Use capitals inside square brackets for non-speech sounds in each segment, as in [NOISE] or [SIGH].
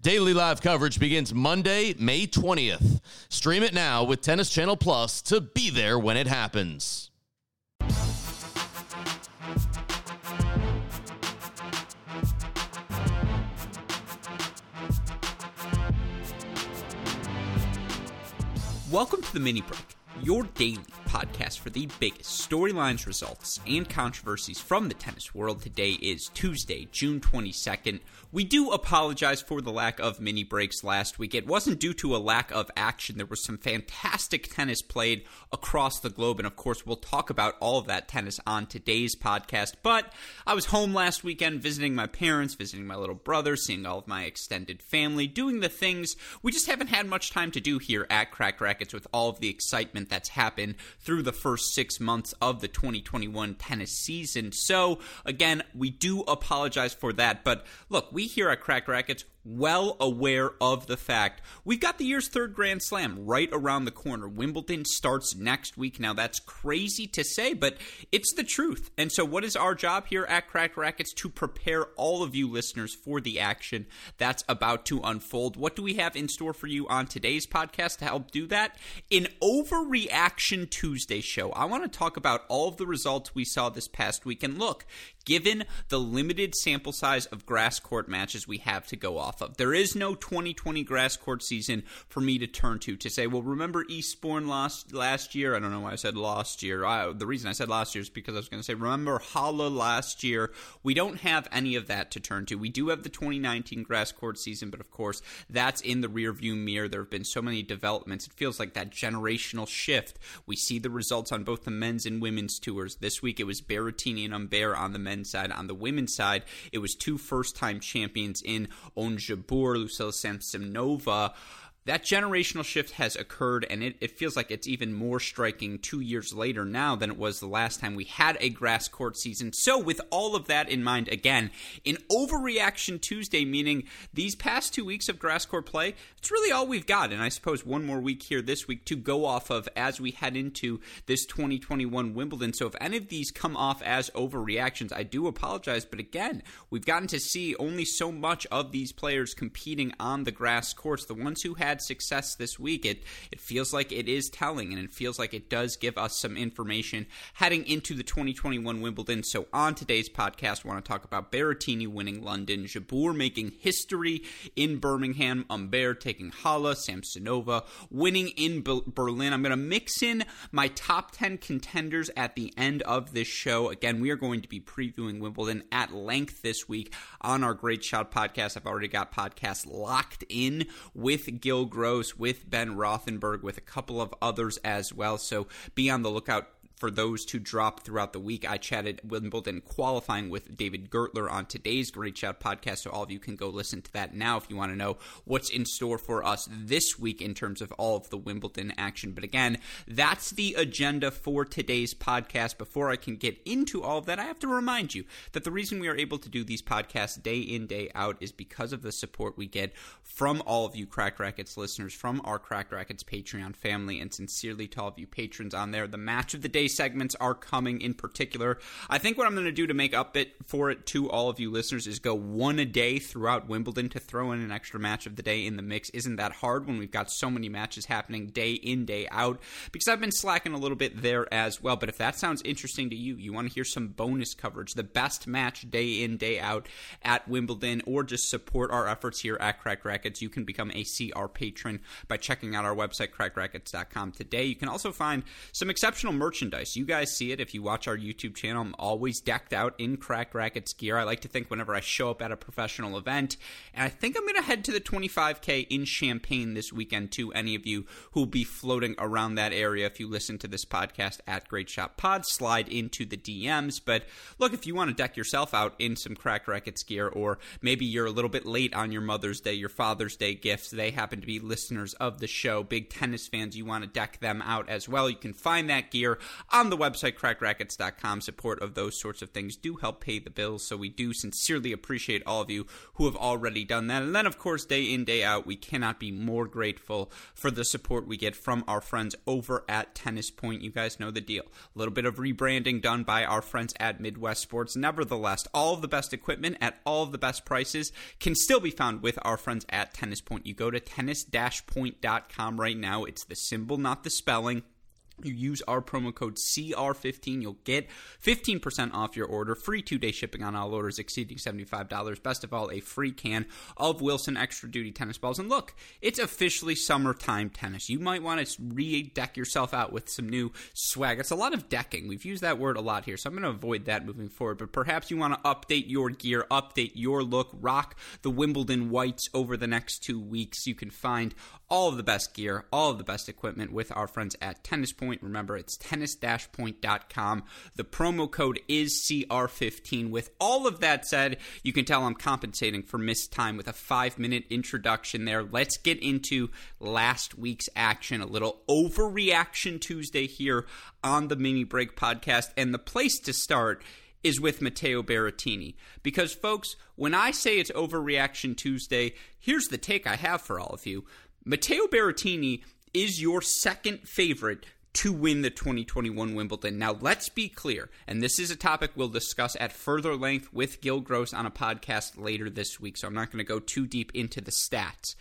Daily live coverage begins Monday, May 20th. Stream it now with Tennis Channel Plus to be there when it happens. Welcome to the mini break, your daily podcast for the biggest storylines, results, and controversies from the tennis world. Today is Tuesday, June 22nd. We do apologize for the lack of mini breaks last week. It wasn't due to a lack of action. There was some fantastic tennis played across the globe, and of course, we'll talk about all of that tennis on today's podcast. But I was home last weekend visiting my parents, visiting my little brother, seeing all of my extended family, doing the things we just haven't had much time to do here at Cracked Racquets with all of the excitement that's happened through the first six months of the 2021 tennis season. So, again, we do apologize for that. But look, we here at Crack Racquets well aware of the fact we've got the year's third Grand Slam right around the corner. Wimbledon starts next week. Now, that's crazy to say, but it's the truth. And so, what is our job here at Cracked Racquets? To prepare all of you listeners for the action that's about to unfold. What do we have in store for you on today's podcast to help do that? In Overreaction Tuesday show, I want to talk about all of the results we saw this past week. And look, given the limited sample size of grass court matches we have to go off of. There is no 2020 grass court season for me to turn to to say, well, remember Eastbourne lost last year? I don't know why I said last year. I, the reason I said last year is because I was going to say, remember Halle last year? We don't have any of that to turn to. We do have the 2019 grass court season, but of course, that's in the rearview mirror. There have been so many developments. It feels like that generational shift. We see the results on both the men's and women's tours. This week it was Berrettini and Humbert on the men's men's side. On the women's side, it was two first time champions in Ons Jabeur, Liudmila Samsonova that generational shift has occurred, and it, it, feels like it's even more striking two years later now than it was the last time we had a grass court season. So, with all of that in mind, again, in Overreaction Tuesday, meaning these past two weeks of grass court play, it's really all we've got. And I suppose one more week here this week to go off of as we head into this 2021 Wimbledon. So, if any of these come off as overreactions, I do apologize. But again, we've gotten to see only so much of these players competing on the grass courts. The ones who had had success this week, it it feels like it is telling, and it feels like it does give us some information heading into the 2021 Wimbledon. So on today's podcast, I want to talk about Berrettini winning London, Jabeur making history in Birmingham, Humbert taking Halle, Samsonova winning in Berlin. I'm going to mix in my top 10 contenders at the end of this show. Again, we are going to be previewing Wimbledon at length this week on our Great Shot podcast. I've already got podcasts locked in with Gil Gross, with Ben Rothenberg, with a couple of others as well. So be on the lookout for those to drop throughout the week. I chatted Wimbledon qualifying with David Gertler on today's Great Shot podcast, so all of you can go listen to that now if you want to know what's in store for us this week in terms of all of the Wimbledon action. But again, that's the agenda for today's podcast. Before I can get into all of that, I have to remind you that the reason we are able to do these podcasts day in, day out is because of the support we get from all of you Cracked Racquets listeners, from our Cracked Racquets Patreon family, and sincerely to all of you patrons on there. The match of the day segments are coming in particular. I think what I'm going to do to make up it for it to all of you listeners is go one a day throughout Wimbledon to throw in an extra match of the day in the mix. Isn't that hard when we've got so many matches happening day in, day out? Because I've been slacking a little bit there as well. But if that sounds interesting to you, you want to hear some bonus coverage, the best match day in, day out at Wimbledon, or just support our efforts here at Cracked Racquets, you can become a CR patron by checking out our website, crackedracquets.com today. You can also find some exceptional merchandise merchandise. You guys see it if you watch our YouTube channel. I'm always decked out in Cracked Racquets gear. I like to think whenever I show up at a professional event, and I think I'm going to head to the 25K in Champaign this weekend too. Any of you who will be floating around that area, if you listen to this podcast at Great Shot Pod, slide into the DMs. But look, if you want to deck yourself out in some Cracked Racquets gear, or maybe you're a little bit late on your Mother's Day, your Father's Day gifts, they happen to be listeners of the show, big tennis fans, you want to deck them out as well. You can find that gear on the website, crackedracquets.com. Support of those sorts of things do help pay the bills, so we do sincerely appreciate all of you who have already done that. And then, of course, day in, day out, we cannot be more grateful for the support we get from our friends over at Tennis Point. You guys know the deal. A little bit of rebranding done by our friends at Midwest Sports. Nevertheless, all of the best equipment at all of the best prices can still be found with our friends at Tennis Point. You go to tennis-point.com right now. It's the symbol, not the spelling you use our promo code CR15, you'll get 15% off your order, free two day shipping on all orders exceeding $75. Best of all, a free can of Wilson Extra Duty tennis balls. And look, it's officially summertime tennis. You might want to re deck yourself out with some new swag. It's a lot of decking. We've used that word a lot here, so I'm going to avoid that moving forward. But perhaps you want to update your gear, update your look, rock the Wimbledon whites over the next two weeks. You can find all of the best gear, all of the best equipment with our friends at Tennis Point. Remember, it's tennis-point.com. The promo code is CR15. With all of that said, you can tell I'm compensating for missed time with a five minute introduction there. Let's get into last week's action. A little overreaction Tuesday here on the Mini Break podcast. And the place to start is with Matteo Berrettini. Because, folks, when I say it's Overreaction Tuesday, here's the take I have for all of you. Matteo Berrettini is your second favorite to win the 2021 Wimbledon. Now, let's be clear, and this is a topic we'll discuss at further length with Gil Gross on a podcast later this week, so I'm not going to go too deep into the stats.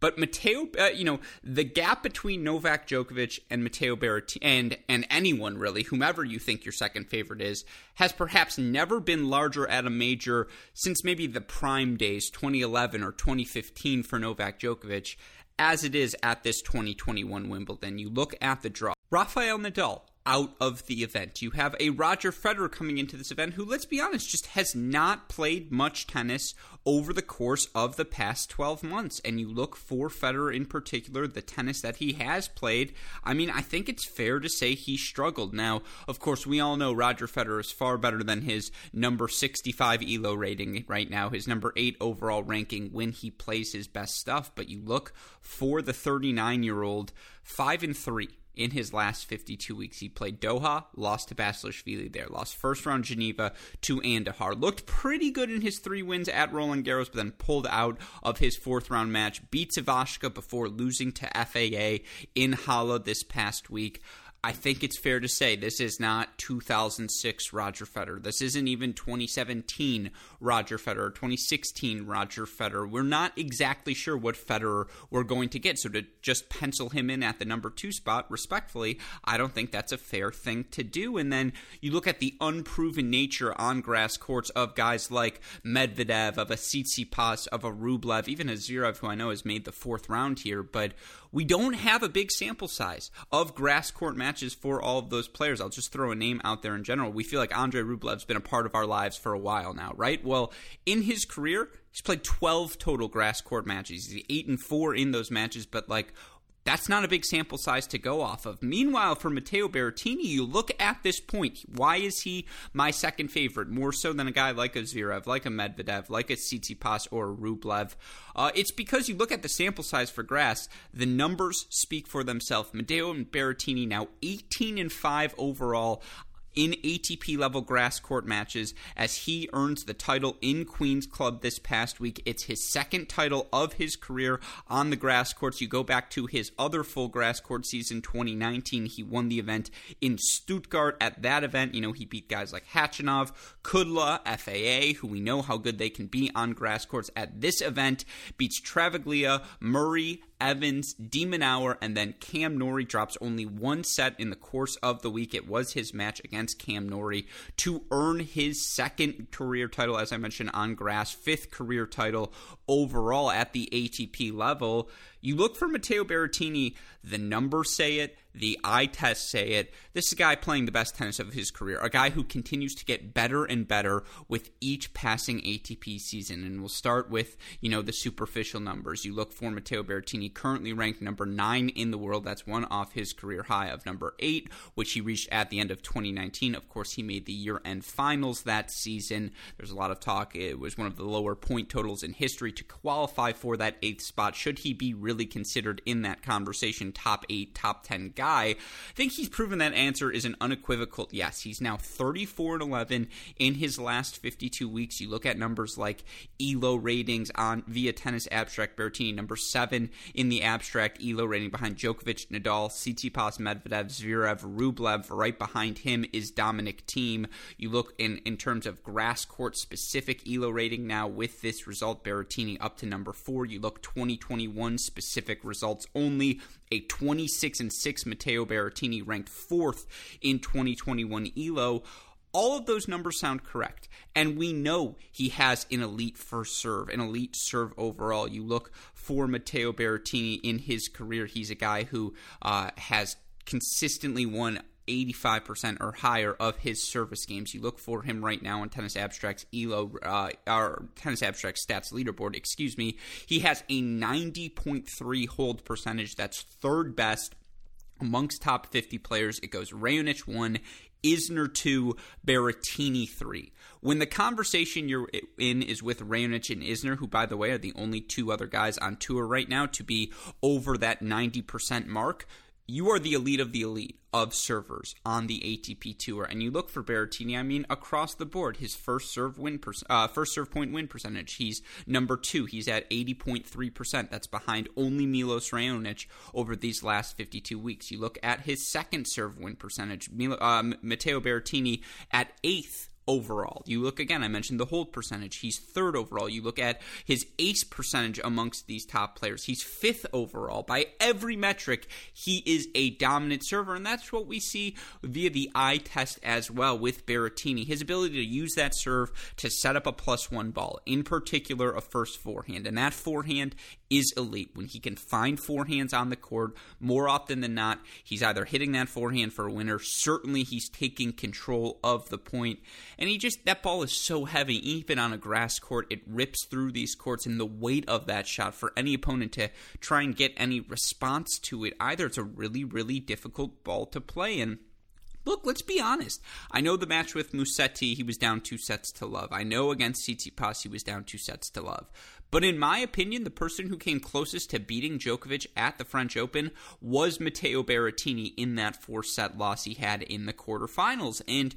But Matteo, uh, you know, the gap between Novak Djokovic and Matteo Berrettini, and and anyone really, whomever you think your second favorite is, has perhaps never been larger at a major since maybe the prime days, 2011 or 2015 for Novak Djokovic as it is at this 2021 Wimbledon. You look at the draw. Rafael Nadal out of the event. You have a Roger Federer coming into this event who, let's be honest, just has not played much tennis over the course of the past 12 months. And you look for Federer in particular, the tennis that he has played. I mean, I think it's fair to say he struggled. Now, of course, we all know Roger Federer is far better than his number 65 ELO rating right now, his number 8 overall ranking when he plays his best stuff. But you look for the 39 year old, 5 and 3 in his last 52 weeks. He played Doha, lost to Basilashvili there, lost first round Geneva to Andujar. Looked pretty good in his three wins at Roland Garros, but then pulled out of his fourth round match. Beat Ivashka before losing to FAA in Halle this past week. I think it's fair to say this is not 2006 Roger Federer. This isn't even 2017 Roger Federer, 2016 Roger Federer. We're not exactly sure what Federer we're going to get. So to just pencil him in at the number two spot, respectfully, I don't think that's a fair thing to do. And then you look at the unproven nature on grass courts of guys like Medvedev, of a Tsitsipas, of a Rublev, even a Zverev, who I know has made the fourth round here, but we don't have a big sample size of grass court matches for all of those players. I'll just throw a name out there in general. We feel like Andre Rublev's been a part of our lives for a while now, right? Well, in his career, he's played 12 total grass court matches. He's 8 and 4 in those matches, but like that's not a big sample size to go off of. Meanwhile, for Matteo Berrettini, you look at this point. Why is he my second favorite? More so than a guy like a Zverev, like a Medvedev, like a Tsitsipas or a Rublev. Uh, it's because you look at the sample size for grass. The numbers speak for themselves. Matteo and Berrettini now 18 and 5 overall in ATP level grass court matches as he earns the title in Queen's Club this past week. It's his second title of his career on the grass courts. You go back to his other full grass court season 2019. He won the event in Stuttgart. At that event, you know, he beat guys like Khachanov, Kudla, FAA, who we know how good they can be on grass courts. At this event, beats Travaglia, Murray, Evans, de Minaur, and then Cam Norrie drops only one set in the course of the week. It was his match against Cam Norrie to earn his second career title, as I mentioned, on grass, fifth career title overall at the ATP level. You look for Matteo Berrettini, the numbers say it, the eye tests say it. This is a guy playing the best tennis of his career, a guy who continues to get better and better with each passing ATP season. And we'll start with, you know, the superficial numbers. You look for Matteo Berrettini, currently ranked number nine in the world. That's one off his career high of number eight, which he reached at the end of 2019. Of course, he made the year end finals that season. There's a lot of talk. It was one of the lower point totals in history to qualify for that eighth spot. Should he be really considered in that conversation, top eight, top 10 guy. I think he's proven that answer is an unequivocal yes. He's now 34 and 11 in his last 52 weeks. You look at numbers like ELO ratings on via Tennis Abstract Berrettini, number seven in the abstract ELO rating behind Djokovic, Nadal, Tsitsipas, Medvedev, Zverev, Rublev. Right behind him is Dominic Thiem. You look in in terms of grass court specific ELO rating now with this result, Berrettini up to number four. You look 2021 specific results only a 26 and 6 Matteo Berrettini ranked fourth in 2021 ELO. All of those numbers sound correct. And we know he has an elite first serve, an elite serve overall. You look for Matteo Berrettini in his career, he's a guy who uh, has consistently won 85% or higher of his service games. You look for him right now on Tennis Abstract's ELO, uh, or Tennis Abstract stats leaderboard, excuse me. He has a 90.3 hold percentage. That's third best amongst top 50 players. It goes Raonic 1, Isner 2, Berrettini 3. When the conversation you're in is with Raonic and Isner, who, by the way, are the only two other guys on tour right now to be over that 90% mark, you are the elite of the elite of servers on the ATP Tour, and you look for Berrettini. I mean, across the board, his first serve win, per, uh, first serve point win percentage. He's number two. He's at eighty point three percent. That's behind only Milos Raonic over these last fifty two weeks. You look at his second serve win percentage. Milo, uh, Matteo Berrettini at eighth overall. You look again, I mentioned the hold percentage. He's third overall. You look at his ace percentage amongst these top players. He's fifth overall. By every metric, he is a dominant server, and that's what we see via the eye test as well with Berrettini. His ability to use that serve to set up a plus one ball, in particular a first forehand. And that forehand is elite. When he can find forehands on the court, more often than not, he's either hitting that forehand for a winner. Certainly, he's taking control of the point. And he just, that ball is so heavy, even on a grass court, it rips through these courts. And the weight of that shot for any opponent to try and get any response to it, either it's a really, really difficult ball to play. And look, let's be honest. I know the match with Musetti, he was down two sets to love. I know against Tsitsipas, he was down two sets to love. But in my opinion, the person who came closest to beating Djokovic at the French Open was Matteo Berrettini in that four set loss he had in the quarterfinals. And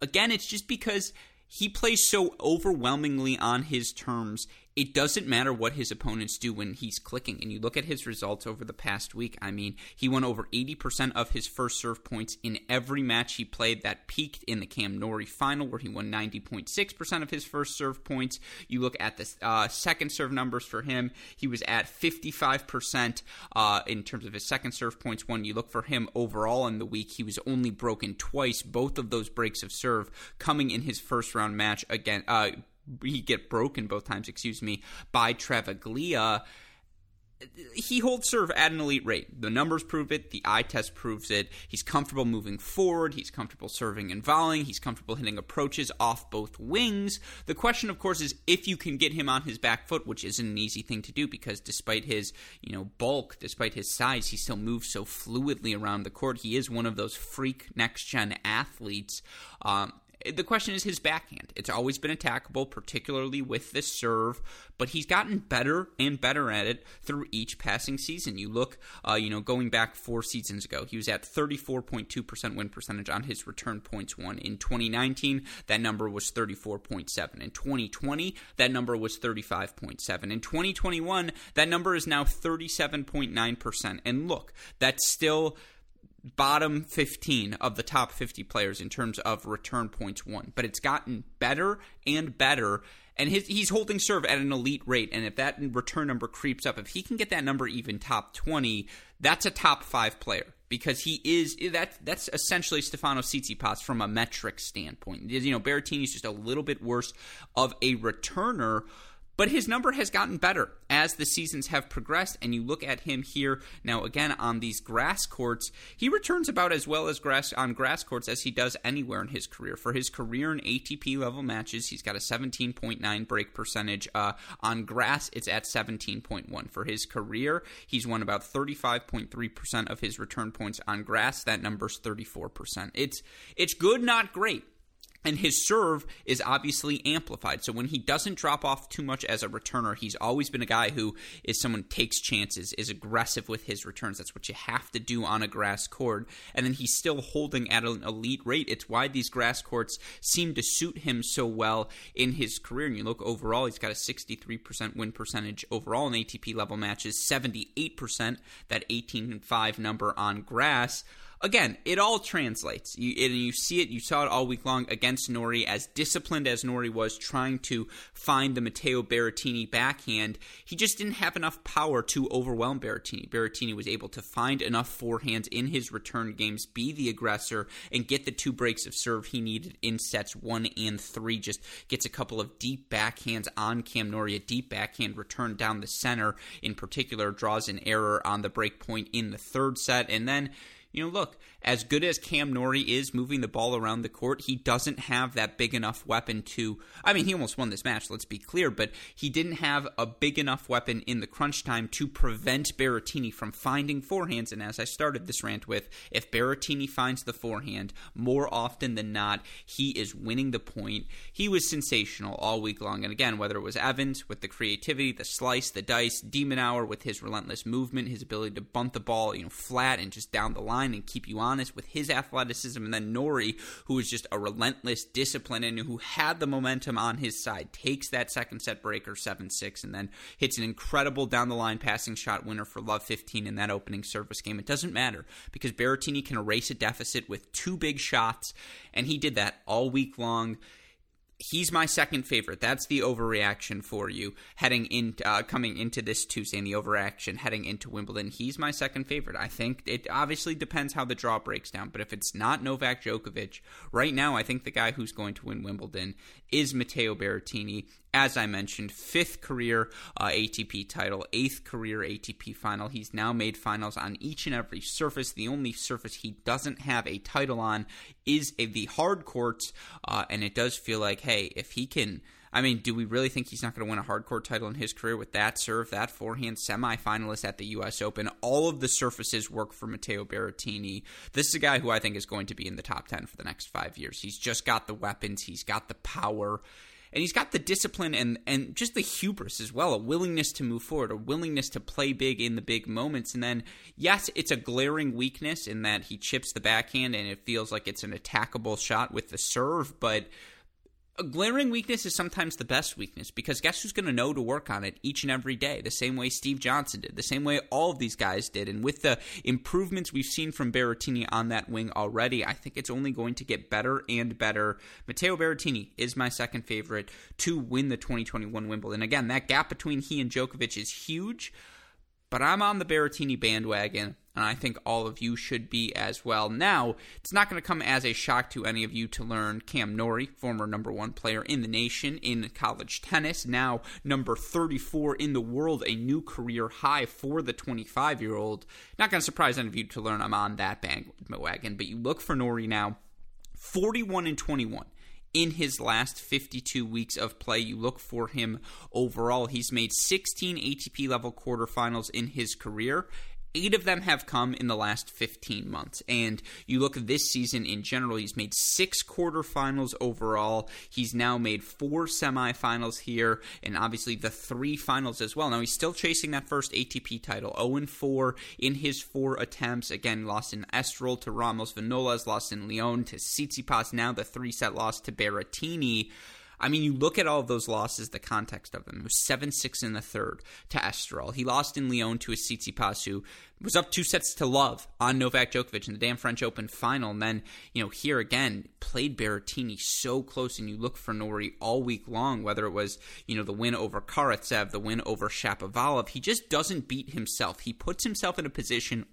again, it's just because he plays so overwhelmingly on his terms it doesn't matter what his opponents do when he's clicking. And you look at his results over the past week. I mean, he won over 80% of his first serve points in every match he played that peaked in the Cam Norrie final, where he won 90.6% of his first serve points. You look at the uh, second serve numbers for him, he was at 55% uh, in terms of his second serve points won. You look for him overall in the week, he was only broken twice, both of those breaks of serve coming in his first round match again. Uh, he get broken both times, excuse me, by Travaglia. He holds serve at an elite rate. The numbers prove it. The eye test proves it. He's comfortable moving forward. He's comfortable serving and volleying. He's comfortable hitting approaches off both wings. The question, of course, is if you can get him on his back foot, which isn't an easy thing to do because despite his, you know, bulk, despite his size, he still moves so fluidly around the court. He is one of those freak next gen athletes. Um, the question is his backhand. It's always been attackable, particularly with the serve, but he's gotten better and better at it through each passing season. You look, uh, you know, going back four seasons ago, he was at 34.2% win percentage on his return points won. In 2019, that number was 34.7. In 2020, that number was 35.7. In 2021, that number is now 37.9%. And look, that's still bottom 15 of the top 50 players in terms of return points won. But it's gotten better and better. And his, he's holding serve at an elite rate. And if that return number creeps up, if he can get that number even top 20, that's a top five player because he is that that's essentially Stefano Tsitsipas from a metric standpoint. You know, Berrettini's just a little bit worse of a returner but his number has gotten better as the seasons have progressed. And you look at him here now again on these grass courts, he returns about as well as grass on grass courts as he does anywhere in his career. For his career in ATP level matches, he's got a 17.9 break percentage. Uh, on grass, it's at 17.1. For his career, he's won about 35.3% of his return points on grass. That number's 34%. It's it's good, not great. And his serve is obviously amplified. So when he doesn't drop off too much as a returner, he's always been a guy who is someone takes chances, is aggressive with his returns. That's what you have to do on a grass court. And then he's still holding at an elite rate. It's why these grass courts seem to suit him so well in his career. And you look overall, he's got a 63% win percentage overall in ATP level matches, 78%, that 18 5 number on grass again, it all translates. You, and you see it, you saw it all week long against Norrie, as disciplined as Norrie was trying to find the Matteo Berrettini backhand. He just didn't have enough power to overwhelm Berrettini. Berrettini was able to find enough forehands in his return games, be the aggressor, and get the two breaks of serve he needed in sets one and three. Just gets a couple of deep backhands on Cam Norrie, a deep backhand return down the center in particular, draws an error on the break point in the third set, and then you know, look, as good as Cam Norrie is moving the ball around the court, he doesn't have that big enough weapon to. I mean, he almost won this match, let's be clear, but he didn't have a big enough weapon in the crunch time to prevent Berrettini from finding forehands. And as I started this rant with, if Berrettini finds the forehand, more often than not, he is winning the point. He was sensational all week long. And again, whether it was Evans with the creativity, the slice, the dice, de Minaur with his relentless movement, his ability to bunt the ball, you know, flat and just down the line and keep you on honest with his athleticism, and then Norrie, who is just a relentless discipline and who had the momentum on his side, takes that second set breaker 7 6 and then hits an incredible down the line passing shot winner for Love 15 in that opening service game. It doesn't matter because Berrettini can erase a deficit with two big shots, and he did that all week long he's my second favorite. That's the overreaction for you heading in, uh, coming into this Tuesday, and the overreaction heading into Wimbledon. He's my second favorite. I think it obviously depends how the draw breaks down, but if it's not Novak Djokovic right now, I think the guy who's going to win Wimbledon is Matteo Berrettini. As I mentioned, fifth career uh, ATP title, eighth career ATP final. He's now made finals on each and every surface. The only surface he doesn't have a title on is a, the hard courts, uh, and it does feel like, hey, if he can. I mean, do we really think he's not going to win a hard court title in his career with that serve, that forehand semifinalist at the U.S. Open? All of the surfaces work for Matteo Berrettini. This is a guy who I think is going to be in the top 10 for the next five years. He's just got the weapons, he's got the power and he's got the discipline and and just the hubris as well, a willingness to move forward, a willingness to play big in the big moments. And then, yes, it's a glaring weakness in that he chips the backhand and it feels like it's an attackable shot with the serve, but a glaring weakness is sometimes the best weakness because guess who's going to know to work on it each and every day? The same way Steve Johnson did, the same way all of these guys did. And with the improvements we've seen from Berrettini on that wing already, I think it's only going to get better and better. Matteo Berrettini is my second favorite to win the 2021 Wimbledon. And again, that gap between he and Djokovic is huge, but I'm on the Berrettini bandwagon and I think all of you should be as well. Now, it's not going to come as a shock to any of you to learn Cam Norrie, former number one player in the nation in college tennis, now number 34 in the world, a new career high for the 25 year old. Not going to surprise any of you to learn I'm on that bandwagon, but you look for Norrie now, 41 and 21 in his last 52 weeks of play. You look for him overall. He's made 16 ATP level quarterfinals in his career Eight of them have come in the last 15 months. And you look at this season in general, he's made six quarterfinals overall. He's now made four semifinals here, and obviously the three finals as well. Now, he's still chasing that first ATP title 0 4 in his four attempts. Again, lost in Estoril to Ramos Vinolas, lost in Lyon to Tsitsipas, now the three set loss to Berrettini. I mean, you look at all of those losses, the context of them. It was 7 6 in the third to Estoril. He lost in Lyon to a Tsitsipas, who was up two sets to love on Novak Djokovic in the damn French Open final. And then, you know, here again, played Berrettini so close, and you look for Norrie all week long, whether it was, you know, the win over Karatsev, the win over Shapovalov. He just doesn't beat himself. He puts himself in a position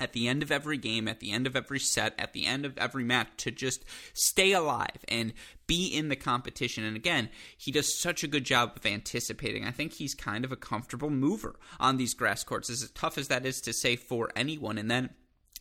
at the end of every game, at the end of every set, at the end of every match to just stay alive and be in the competition. And again, he does such a good job of anticipating. I think he's kind of a comfortable mover on these grass courts, as tough as that is to say for anyone. And then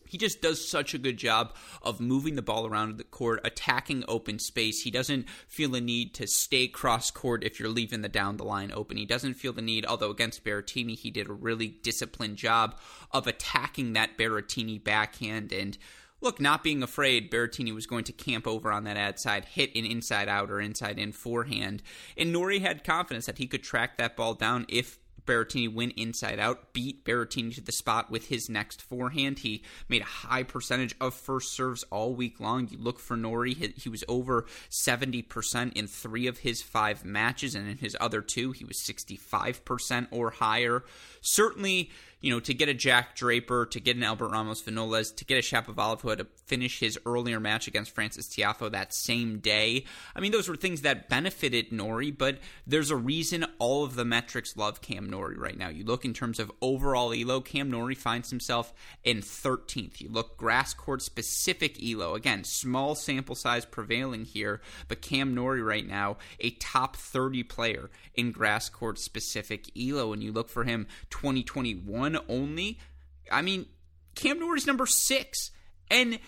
he just does such a good job of moving the ball around the court, attacking open space. He doesn't feel the need to stay cross court if you're leaving the down the line open. He doesn't feel the need, although against Berrettini, he did a really disciplined job of attacking that Berrettini backhand and look, not being afraid, Berrettini was going to camp over on that ad side, hit an inside out or inside in forehand. And Norrie had confidence that he could track that ball down if Berrettini went inside out, beat Berrettini to the spot with his next forehand. He made a high percentage of first serves all week long. You look for Norrie, he was over 70% in three of his five matches, and in his other two, he was 65% or higher. Certainly, you know, to get a Jack Draper, to get an Albert Ramos Vinolas, to get a Shapovalov who had to finish his earlier match against Francis Tiafoe that same day. I mean, those were things that benefited Norrie, but there's a reason all of the metrics love Cam Norrie right now. You look in terms of overall ELO, Cam Norrie finds himself in 13th. You look grass court specific ELO, again, small sample size prevailing here, but Cam Norrie right now, a top 30 player in grass court specific ELO, and you look for him 2021 only. I mean, Cam Norrie's number six. And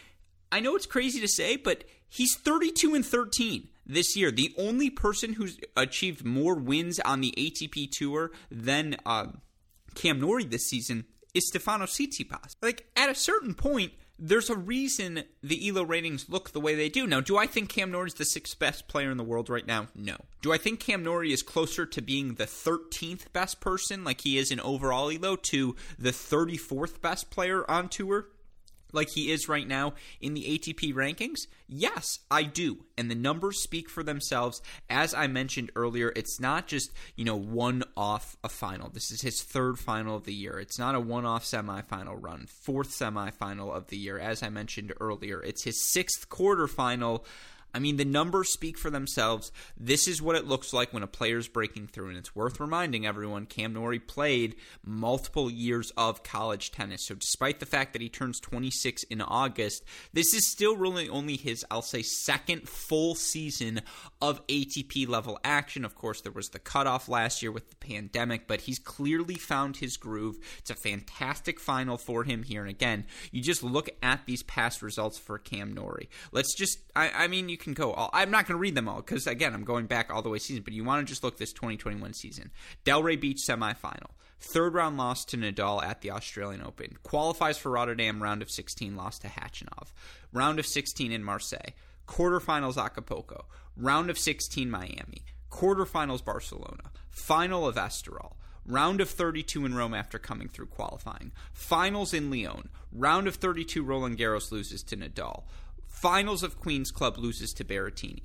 I know it's crazy to say, but he's 32 and 13 this year. The only person who's achieved more wins on the ATP Tour than uh, Cam Norrie this season is Stefano Tsitsipas. Like, at a certain point, there's a reason the ELO ratings look the way they do. Now, do I think Cam Norrie is the sixth best player in the world right now? No. Do I think Cam Norrie is closer to being the 13th best person, like he is in overall ELO, to the 34th best player on tour? Like he is right now in the ATP rankings? Yes, I do. And the numbers speak for themselves. As I mentioned earlier, it's not just, you know, one off a final. This is his third final of the year. It's not a one off semifinal run, fourth semifinal of the year. As I mentioned earlier, it's his sixth quarterfinal I mean, the numbers speak for themselves. This is what it looks like when a player's breaking through. And it's worth reminding everyone Cam Norrie played multiple years of college tennis. So, despite the fact that he turns 26 in August, this is still really only his, I'll say, second full season of ATP level action. Of course, there was the cutoff last year with the pandemic, but he's clearly found his groove. It's a fantastic final for him here. And again, you just look at these past results for Cam Norrie. Let's just, I, I mean, you can go all. I'm not going to read them all because again, I'm going back all the way season. But you want to just look this 2021 season: Delray Beach semifinal, third round loss to Nadal at the Australian Open, qualifies for Rotterdam round of 16, loss to Khachanov, round of 16 in Marseille, quarterfinals Acapulco, round of 16 Miami, quarterfinals Barcelona, final of Estoril round of 32 in Rome after coming through qualifying, finals in Lyon, round of 32 Roland Garros loses to Nadal, Finals of Queens Club loses to Berrettini.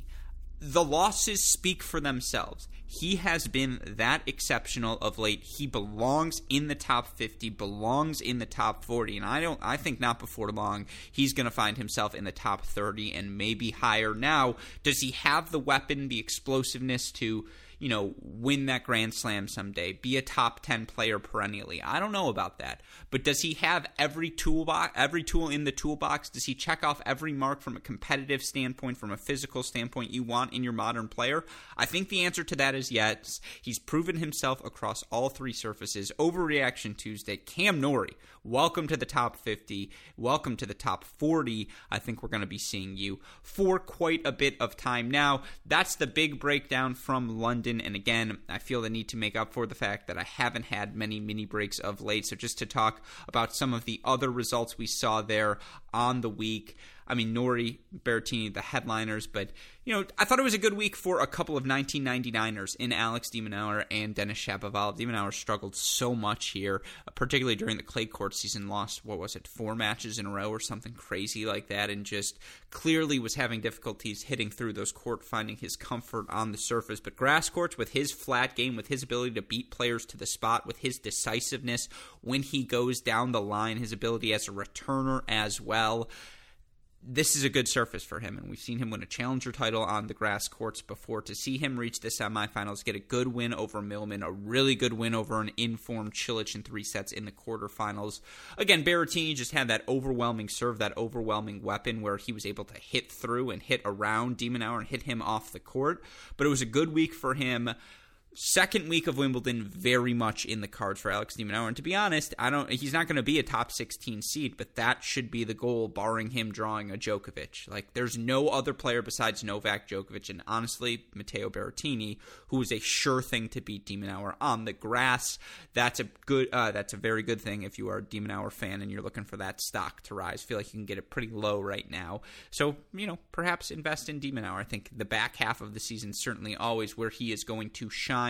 The losses speak for themselves. He has been that exceptional of late. He belongs in the top 50, belongs in the top 40, and I don't I think not before long he's going to find himself in the top 30 and maybe higher. Now, does he have the weapon, the explosiveness to you know, win that Grand Slam someday, be a top 10 player perennially. I don't know about that. But does he have every toolbox, every tool in the toolbox? Does he check off every mark from a competitive standpoint, from a physical standpoint you want in your modern player? I think the answer to that is yes. He's proven himself across all three surfaces. Overreaction Tuesday, Cam Norrie, welcome to the top 50. Welcome to the top 40. I think we're going to be seeing you for quite a bit of time now. That's the big breakdown from London. And again, I feel the need to make up for the fact that I haven't had many mini breaks of late. So just to talk about some of the other results we saw there on the week. I mean, Norrie, Berrettini, the headliners, but you know, I thought it was a good week for a couple of 1999ers in Alex de Minaur and Denis Shapovalov. de Minaur struggled so much here, uh, particularly during the clay court season. Lost what was it, four matches in a row or something crazy like that, and just clearly was having difficulties hitting through those court, finding his comfort on the surface. But grass courts, with his flat game, with his ability to beat players to the spot, with his decisiveness when he goes down the line, his ability as a returner as well this is a good surface for him, and we've seen him win a challenger title on the grass courts before. To see him reach the semifinals, get a good win over Millman, a really good win over an informed Cilic in three sets in the quarterfinals. Again, Berrettini just had that overwhelming serve, that overwhelming weapon where he was able to hit through and hit around de Minaur and hit him off the court. But it was a good week for him second week of Wimbledon very much in the cards for Alex de Minaur. And to be honest, I don't. He's not going to be a top 16 seed, but that should be the goal, barring him drawing a Djokovic. Like, there's no other player besides Novak Djokovic, and honestly, Matteo Berrettini, who is a sure thing to beat de Minaur on the grass. That's a good. Uh, that's a very good thing if you are a de Minaur fan and you're looking for that stock to rise. Feel like you can get it pretty low right now. So you know, perhaps invest in de Minaur. I think the back half of the season certainly always where he is going to shine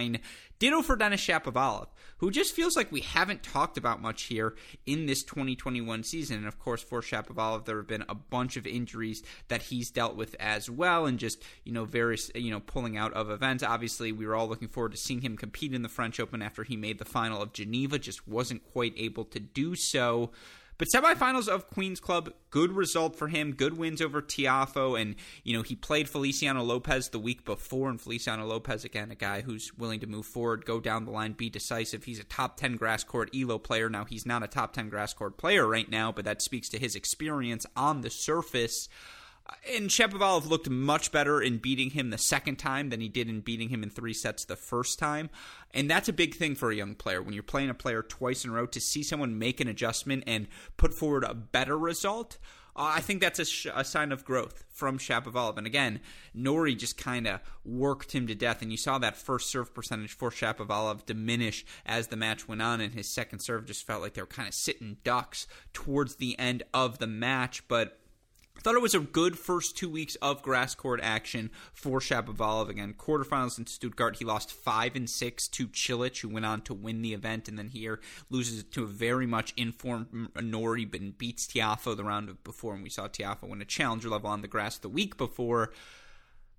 Ditto for Denis Shapovalov, who just feels like we haven't talked about much here in this 2021 season. And of course, for Shapovalov, there have been a bunch of injuries that he's dealt with as well, and just you know various you know pulling out of events. Obviously, we were all looking forward to seeing him compete in the French Open after he made the final of Geneva, just wasn't quite able to do so. But semifinals of Queens Club, good result for him. Good wins over Tiafoe, and you know he played Feliciano Lopez the week before, and Feliciano Lopez again, a guy who's willing to move forward, go down the line, be decisive. He's a top ten grass court Elo player. Now he's not a top ten grass court player right now, but that speaks to his experience on the surface. And Shapovalov looked much better in beating him the second time than he did in beating him in three sets the first time. And that's a big thing for a young player. When you're playing a player twice in a row, to see someone make an adjustment and put forward a better result, uh, I think that's a, sh- a, sign of growth from Shapovalov. And again, Norrie just kind of worked him to death. And you saw that first serve percentage for Shapovalov diminish as the match went on. And his second serve just felt like they were kind of sitting ducks towards the end of the match. But thought it was a good first two weeks of grass court action for Shapovalov. Again, quarterfinals in Stuttgart, he lost five and six to Cilic, who went on to win the event, and then here loses to a very much informed Norrie, but beats Tiafoe the round before, and we saw Tiafoe win a challenger level on the grass the week before.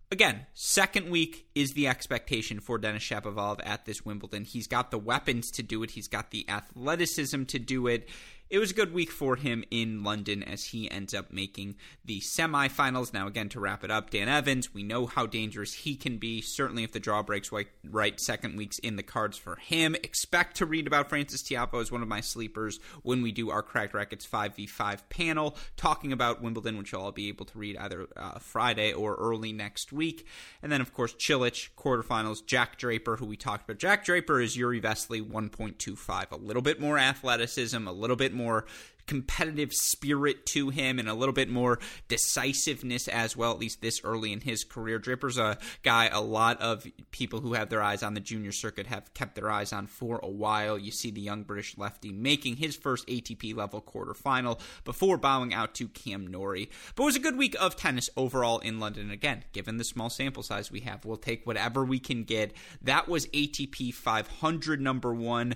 Again, second week is the expectation for Denis Shapovalov at this Wimbledon. He's got the weapons to do it. He's got the athleticism to do it it was a good week for him in London as he ends up making the semifinals. Now, again, to wrap it up, Dan Evans, we know how dangerous he can be. Certainly, if the draw breaks right, second week's in the cards for him. Expect to read about Francis Tiafoe as one of my sleepers when we do our Cracked Racquets 5v5 panel, talking about Wimbledon, which I'll be able to read either uh, Friday or early next week. And then, of course, Cilic, quarterfinals, Jack Draper, who we talked about. Jack Draper is Jiri Vesely 1.25. A little bit more athleticism, a little bit more competitive spirit to him and a little bit more decisiveness as well, at least this early in his career. Draper's a guy a lot of people who have their eyes on the junior circuit have kept their eyes on for a while. You see the young British lefty making his first ATP level quarterfinal before bowing out to Cam Norrie. But it was a good week of tennis overall in London. Again, given the small sample size we have, we'll take whatever we can get. That was ATP 500 number one.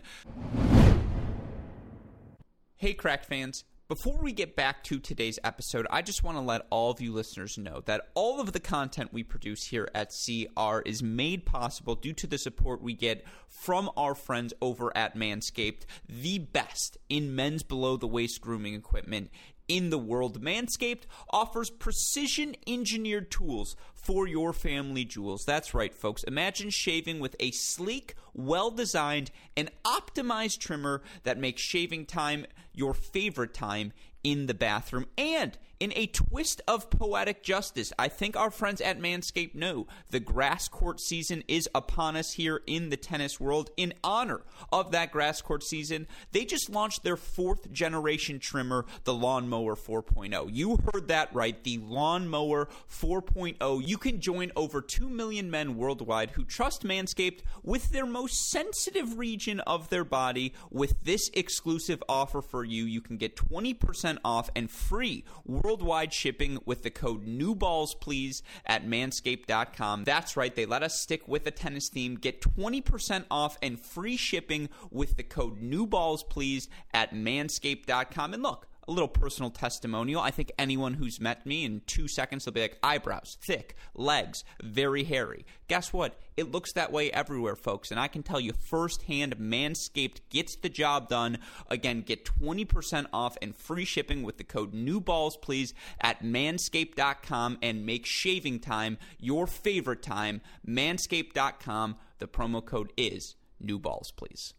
Hey, Cracked fans. Before we get back to today's episode, I just want to let all of you listeners know that all of the content we produce here at CR is made possible due to the support we get from our friends over at Manscaped, the best in men's below the waist grooming equipment in the world. Manscaped offers precision engineered tools for your family jewels. That's right, folks. Imagine shaving with a sleek, well designed, and optimized trimmer that makes shaving time your favorite time in the bathroom. And in a twist of poetic justice, I think our friends at Manscaped know the grass court season is upon us here in the tennis world. In honor of that grass court season, they just launched their fourth generation trimmer, the Lawnmower 4.0. You heard that right, the Lawnmower 4.0. You can join over 2 million men worldwide who trust Manscaped with their most sensitive region of their body. With this exclusive offer for you, you can get 20% off and free worldwide shipping with the code NEWBALLSPLEASE at manscaped.com. That's right, they let us stick with the tennis theme. Get 20% off and free shipping with the code NEWBALLSPLEASE at manscaped.com. And look, a little personal testimonial. I think anyone who's met me in two seconds, they'll be like, eyebrows, thick, legs, very hairy. Guess what? It looks that way everywhere, folks. And I can tell you firsthand, Manscaped gets the job done. Again, get 20% off and free shipping with the code NEWBALLSPLEASE at manscaped.com and make shaving time your favorite time. Manscaped.com. The promo code is NEWBALLSPLEASE.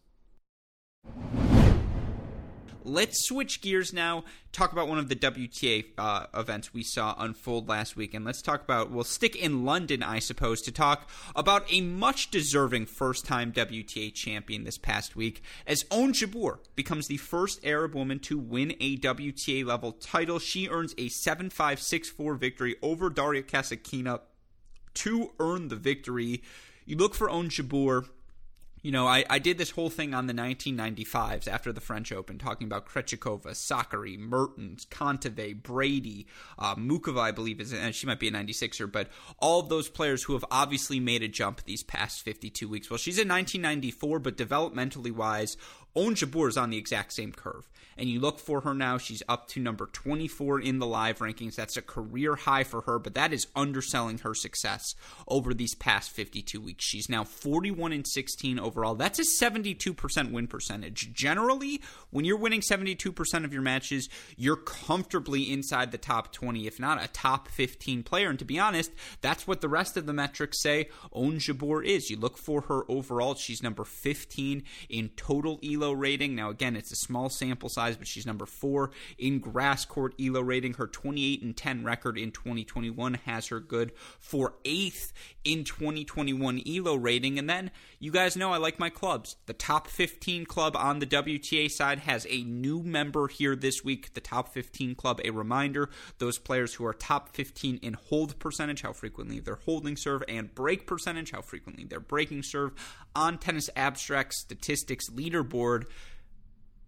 Let's switch gears now. Talk about one of the WTA uh, events we saw unfold last week, and let's talk about. We'll stick in London, I suppose, to talk about a much deserving first-time WTA champion this past week, as Ons Jabeur becomes the first Arab woman to win a WTA level title. She earns a 7-5, 6-4 victory over Daria Kasatkina to earn the victory. You look for Ons Jabeur you know, I, I did this whole thing on the 1995s after the French Open, talking about Krejcikova, Sakkari, Mertens, Kontaveit, Brady, uh, Muchova, I believe, is and she might be a 96er, but all of those players who have obviously made a jump these past 52 weeks. Well, she's in 1994, but developmentally wise, Ons Jabeur is on the exact same curve. And you look for her now, she's up to number 24 in the live rankings. That's a career high for her, but that is underselling her success over these past 52 weeks. She's now 41 and 16 overall. That's a 72% win percentage. Generally, when you're winning 72% of your matches, you're comfortably inside the top 20, if not a top 15 player. And to be honest, that's what the rest of the metrics say Ons Jabeur is. You look for her overall, she's number 15 in total ELO ELO rating. Now, again, it's a small sample size, but she's number four in grass court ELO rating. Her 28 and 10 record in 2021 has her good for eighth in 2021 ELO rating. And then you guys know I like my clubs. The top 15 club on the WTA side has a new member here this week. The top 15 club, a reminder those players who are top 15 in hold percentage, how frequently they're holding serve, and break percentage, how frequently they're breaking serve on Tennis Abstract Statistics leaderboard board.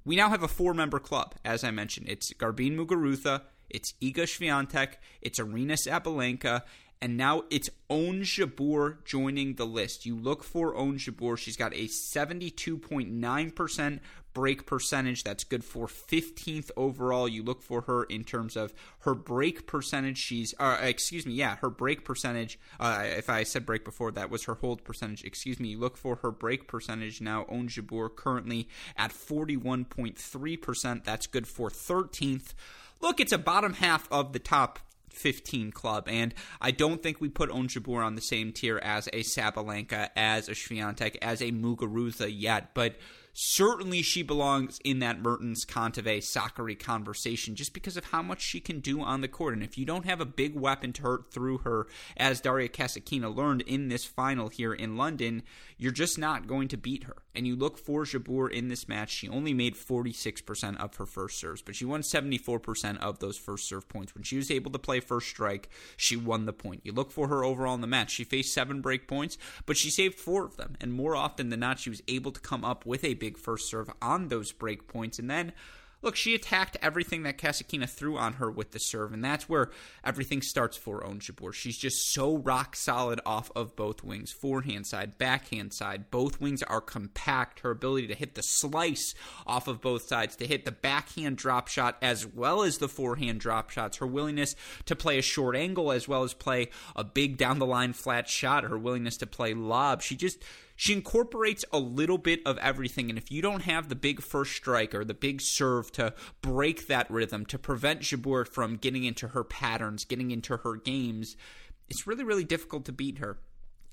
We now have a four member club, as I mentioned. It's Garbine Muguruza, it's Iga Swiatek, it's Aryna Sabalenka, and now it's Ons Jabeur joining the list. You look for Ons Jabeur. She's got a 72.9% break percentage. That's good for 15th overall. You look for her in terms of her break percentage. She's, uh, excuse me, yeah, her break percentage. Uh, if I said break before, that was her hold percentage. Excuse me. You look for her break percentage now. Ons Jabeur currently at 41.3%. That's good for 13th. Look, it's a bottom half of the top 15 club. And I don't think we put Ons Jabeur on the same tier as a Sabalenka, as a Swiatek, as a Muguruza yet. But certainly she belongs in that Mertens Kontaveit Sakkari conversation just because of how much she can do on the court. And if you don't have a big weapon to hurt through her, as Daria Kasatkina learned in this final here in London, you're just not going to beat her. And you look for Jabeur in this match, she only made 46% of her first serves, but she won 74% of those first serve points. When she was able to play first strike, she won the point. You look for her overall in the match. She faced seven break points, but she saved four of them. And more often than not, she was able to come up with a big first serve on those break points. And then look, she attacked everything that Kasatkina threw on her with the serve, and that's where everything starts for Ons Jabeur. She's just so rock solid off of both wings, forehand side, backhand side. Both wings are compact. Her ability to hit the slice off of both sides, to hit the backhand drop shot as well as the forehand drop shots. Her willingness to play a short angle as well as play a big down the line flat shot. Her willingness to play lob. She just she incorporates a little bit of everything. And if you don't have the big first strike or the big serve to break that rhythm, to prevent Jabeur from getting into her patterns, getting into her games, it's really, really difficult to beat her.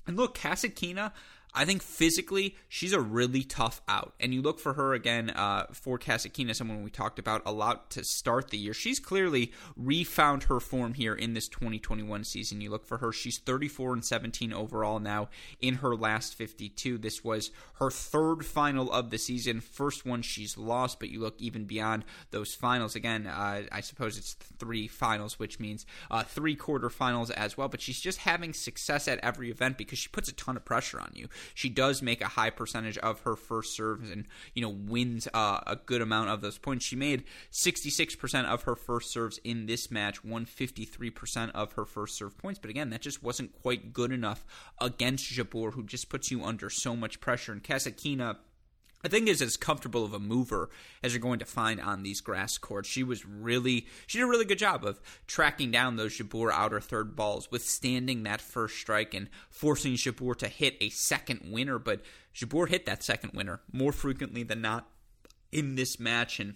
And look, Kasatkina, I think physically she's a really tough out, and you look for her again uh, for Kasatkina, someone we talked about a lot to start the year. She's clearly refound her form here in this 2021 season. You look for her; she's 34 and 17 overall now in her last 52. This was her third final of the season, first one she's lost. But you look even beyond those finals. Again, uh, I suppose it's three finals, which means uh, three quarterfinals as well. But she's just having success at every event because she puts a ton of pressure on you. She does make a high percentage of her first serves and you know wins uh, a good amount of those points. She made 66% of her first serves in this match, won 53% of her first serve points. But again, that just wasn't quite good enough against Jabeur, who just puts you under so much pressure. And Kasatkina I think is as comfortable of a mover as you're going to find on these grass courts. She was really, she did a really good job of tracking down those Jabeur outer third balls, withstanding that first strike and forcing Jabeur to hit a second winner. But Jabeur hit that second winner more frequently than not in this match and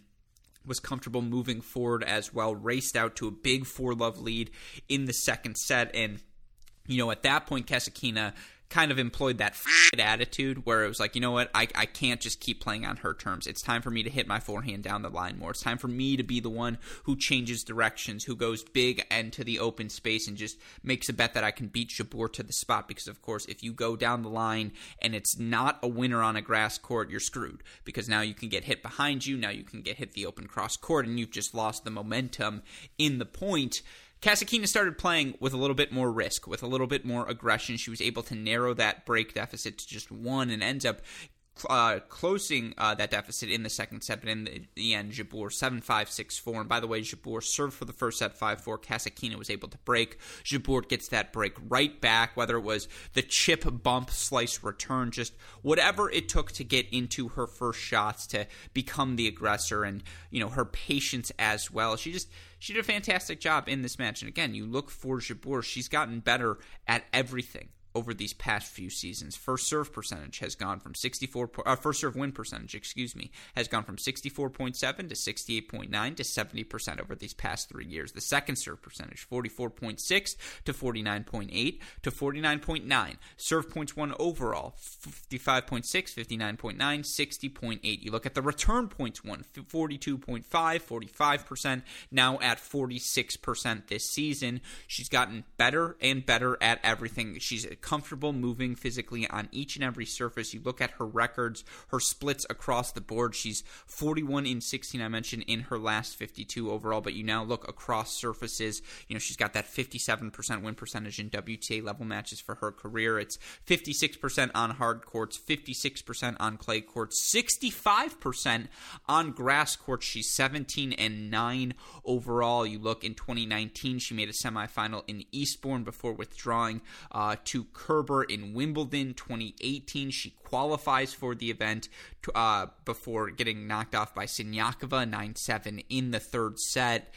was comfortable moving forward as well. Raced out to a big four love lead in the second set and you know, at that point, Kasatkina kind of employed that attitude where it was like, you know what, I, I can't just keep playing on her terms. It's time for me to hit my forehand down the line more. It's time for me to be the one who changes directions, who goes big into the open space and just makes a bet that I can beat Jabeur to the spot. Because, of course, if you go down the line and it's not a winner on a grass court, you're screwed. Because now you can get hit behind you, now you can get hit the open cross court, and you've just lost the momentum in the point. Kasatkina started playing with a little bit more risk, with a little bit more aggression. She was able to narrow that break deficit to just one and ends up uh, closing uh, that deficit in the second set, but in the, the end, Jabeur 7 5 6 4. And by the way, Jabeur served for the first set 5 4. Kasatkina was able to break. Jabeur gets that break right back, whether it was the chip, bump, slice, return, just whatever it took to get into her first shots to become the aggressor and, you know, her patience as well. She just she did a fantastic job in this match. And again, you look for Jabeur, she's gotten better at everything over these past few seasons. First serve percentage has gone from 64 uh, first serve win percentage, excuse me, has gone from 64.7 to 68.9 to 70% over these past 3 years. The second serve percentage 44.6 to 49.8 to 49.9. Serve points won overall 55.6, 59.9, 60.8. You look at the return points won 42.5, 45%, now at 46% this season. She's gotten better and better at everything. She's comfortable moving physically on each and every surface. You look at her records, her splits across the board. She's 41 in 16, I mentioned, in her last 52 overall, but you now look across surfaces. You know, she's got that 57% win percentage in WTA level matches for her career. It's 56% on hard courts, 56% on clay courts, 65% on grass courts. She's 17 and 9 overall. You look in 2019, she made a semifinal in Eastbourne before withdrawing uh, to Kerber in Wimbledon 2018. She qualifies for the event uh, before getting knocked off by Siniakova 9 7 in the third set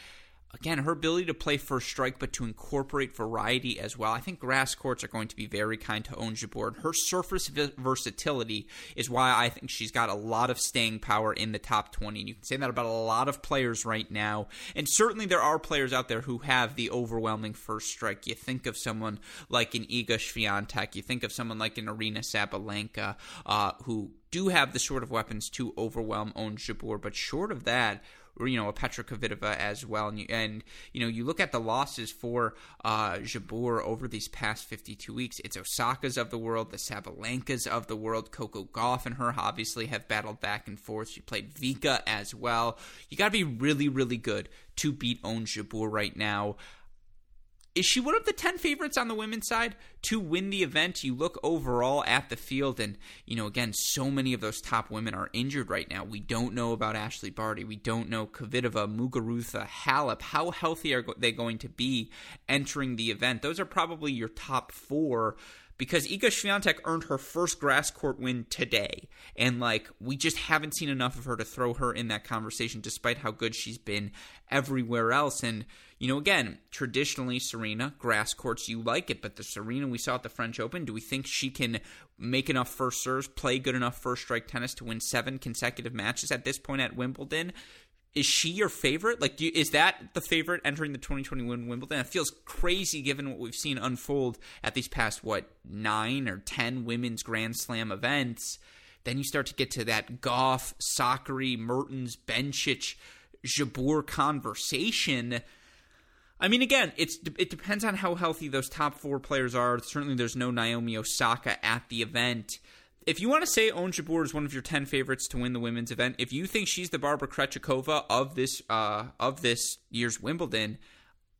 again, her ability to play first strike, but to incorporate variety as well. I think grass courts are going to be very kind to Ons Jabeur. Her surface versatility is why I think she's got a lot of staying power in the top 20. And you can say that about a lot of players right now. And certainly there are players out there who have the overwhelming first strike. You think of someone like an Iga Swiatek. You think of someone like an Aryna Sabalenka, uh, who do have the sort of weapons to overwhelm Ons Jabeur. But short of that, you know, a Petra Kvitova as well. And you, and, you know, you look at the losses for uh, Jabeur over these past 52 weeks. It's Osaka's of the world, the Sabalenkas of the world. Coco Gauff and her obviously have battled back and forth. She played Vika as well. You got to be really, really good to beat Ons Jabeur right now. Is she one of the 10 favorites on the women's side to win the event? You look overall at the field, and, you know, again, so many of those top women are injured right now. We don't know about Ashley Barty. We don't know Kvitova, Muguruza, Halep. How healthy are they going to be entering the event? Those are probably your top four because Iga Swiatek earned her first grass court win today. And, like, we just haven't seen enough of her to throw her in that conversation, despite how good she's been everywhere else. And, you know, again, traditionally, Serena, grass courts, you like it, but the Serena we saw at the French Open, do we think she can make enough first serves, play good enough first strike tennis to win seven consecutive matches at this point at Wimbledon? Is she your favorite? Like, you, is that the favorite entering the 2021 Wimbledon? It feels crazy given what we've seen unfold at these past, what, nine or 10 women's Grand Slam events. Then you start to get to that Gauff, Sakkari, Mertens, Bencic, Jabeur conversation I mean, again, it's it depends on how healthy those top four players are. Certainly, there's no Naomi Osaka at the event. If you want to say Ons Jabeur is one of your ten favorites to win the women's event, if you think she's the Barbara Krejcikova of this uh, of this year's Wimbledon,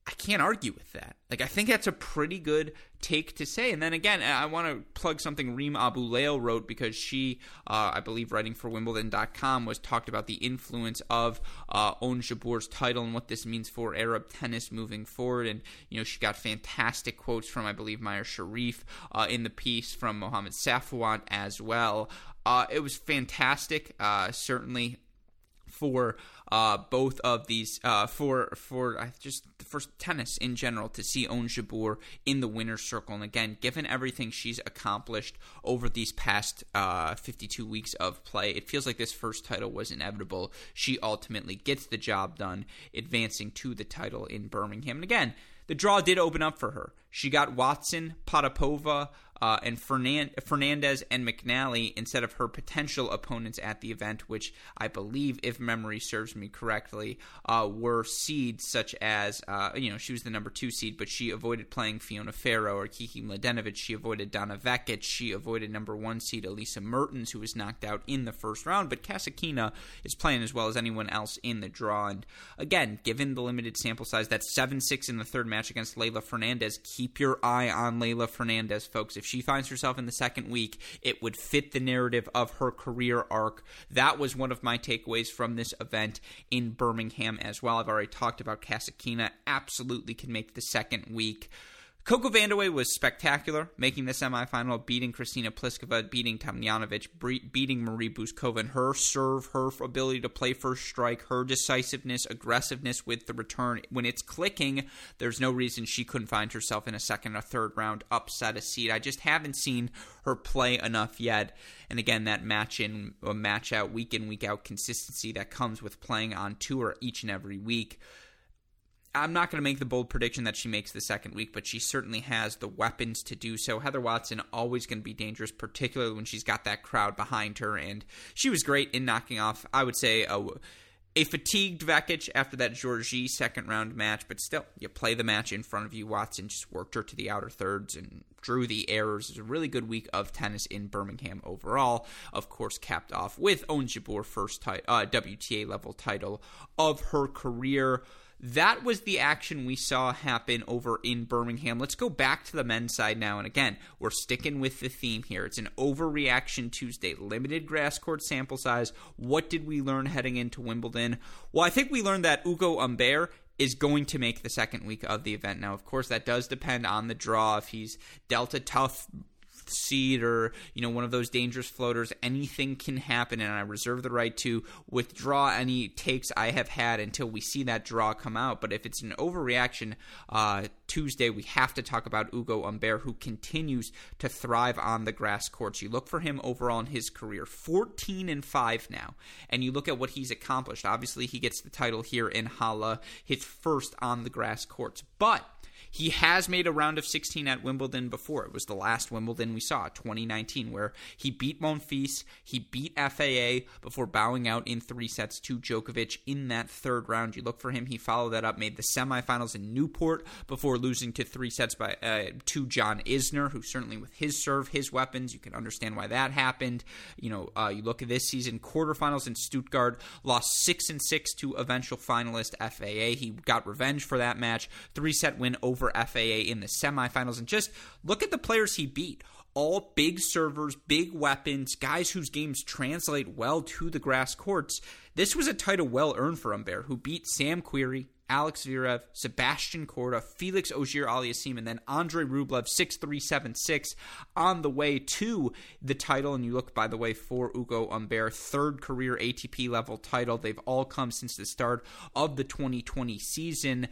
I can't argue with that. Like I think that's a pretty good take to say. And then again, I want to plug something Reem Abulleil wrote because she, uh, I believe, writing for Wimbledon.com, was talked about the influence of uh, Ons Jabeur's title and what this means for Arab tennis moving forward. And you know, she got fantastic quotes from, I believe, Mayar Sherif uh, in the piece from Mohamed Safwat as well. Uh, it was fantastic. Uh, certainly for uh, both of these uh, for for uh, just for tennis in general to see Ons Jabeur in the winner's circle. And again, given everything she's accomplished over these past uh, 52 weeks of play, it feels like this first title was inevitable. She ultimately gets the job done, advancing to the title in Birmingham. And again, the draw did open up for her. She got Watson, Potapova, uh, and Fernand- Fernandez and McNally instead of her potential opponents at the event, which I believe, if memory serves me correctly, uh, were seeds such as, uh, you know, she was the number two seed, but she avoided playing Fiona Ferro or Kiki Mladenovic. She avoided Donna Vekic. She avoided number one seed Elise Mertens, who was knocked out in the first round. But Kasatkina is playing as well as anyone else in the draw. And again, given the limited sample size, that's 7 6 in the third match against Leylah Fernandez. Keep your eye on Leylah Fernandez, folks. If she finds herself in the second week, it would fit the narrative of her career arc. That was one of my takeaways from this event in Birmingham as well. I've already talked about Kasatkina. Absolutely can make the second week. Coco Vandeweghe was spectacular, making the semifinal, beating Kristyna Pliskova, beating Tomljanovic, beating Marie Bouzkova, and her serve, her ability to play first strike, her decisiveness, aggressiveness with the return. When it's clicking, there's no reason she couldn't find herself in a second or third round upset a seed. I just haven't seen her play enough yet. And again, that match in, uh, match out, week in, week out consistency that comes with playing on tour each and every week I'm not going to make the bold prediction that she makes the second week, but she certainly has the weapons to do so. Heather Watson always going to be dangerous, particularly when she's got that crowd behind her, and she was great in knocking off. I would say a, a fatigued Vekic after that Georgie second round match, but still, you play the match in front of you. Watson just worked her to the outer thirds and drew the errors. It was a really good week of tennis in Birmingham overall. Of course, capped off with Ons Jabeur first uh, WTA level title of her career. That was the action we saw happen over in Birmingham. Let's go back to the men's side now. And again, we're sticking with the theme here. It's an overreaction Tuesday, limited grass court sample size. What did we learn heading into Wimbledon? Well, I think we learned that Ugo Humbert is going to make the second week of the event. Now, of course, that does depend on the draw. If he's dealt a tough seed or you know one of those dangerous floaters anything can happen and i reserve the right to withdraw any takes i have had until we see that draw come out. But if it's an overreaction uh, tuesday we have to talk about ugo humbert who continues to thrive on the grass courts. You look for him overall in his career 14 and 5 now and you look at what he's accomplished. Obviously he gets the title here in Halle, his first on the grass courts. But he has made a round of 16 at Wimbledon before. It was the last Wimbledon we saw, 2019, where he beat Monfils, he beat FAA before bowing out in three sets to Djokovic in that third round. You look for him. He followed that up, made the semifinals in Newport before losing to three sets by uh, to John Isner, who certainly with his serve, his weapons, you can understand why that happened. You know, uh, you look at this season, quarterfinals in Stuttgart, lost six and six to eventual finalist FAA. He got revenge for that match, three set win over over FAA in the semifinals. And just look at the players he beat. All big servers, big weapons, guys whose games translate well to the grass courts. This was a title well earned for Humbert, who beat Sam Querrey, Alex Zverev, Sebastian Korda, Felix Auger Aliassime, and then Andre Rublev 6376 on the way to the title. And you look, by the way, for Ugo Humbert, third career ATP level title. They've all come since the start of the 2020 season.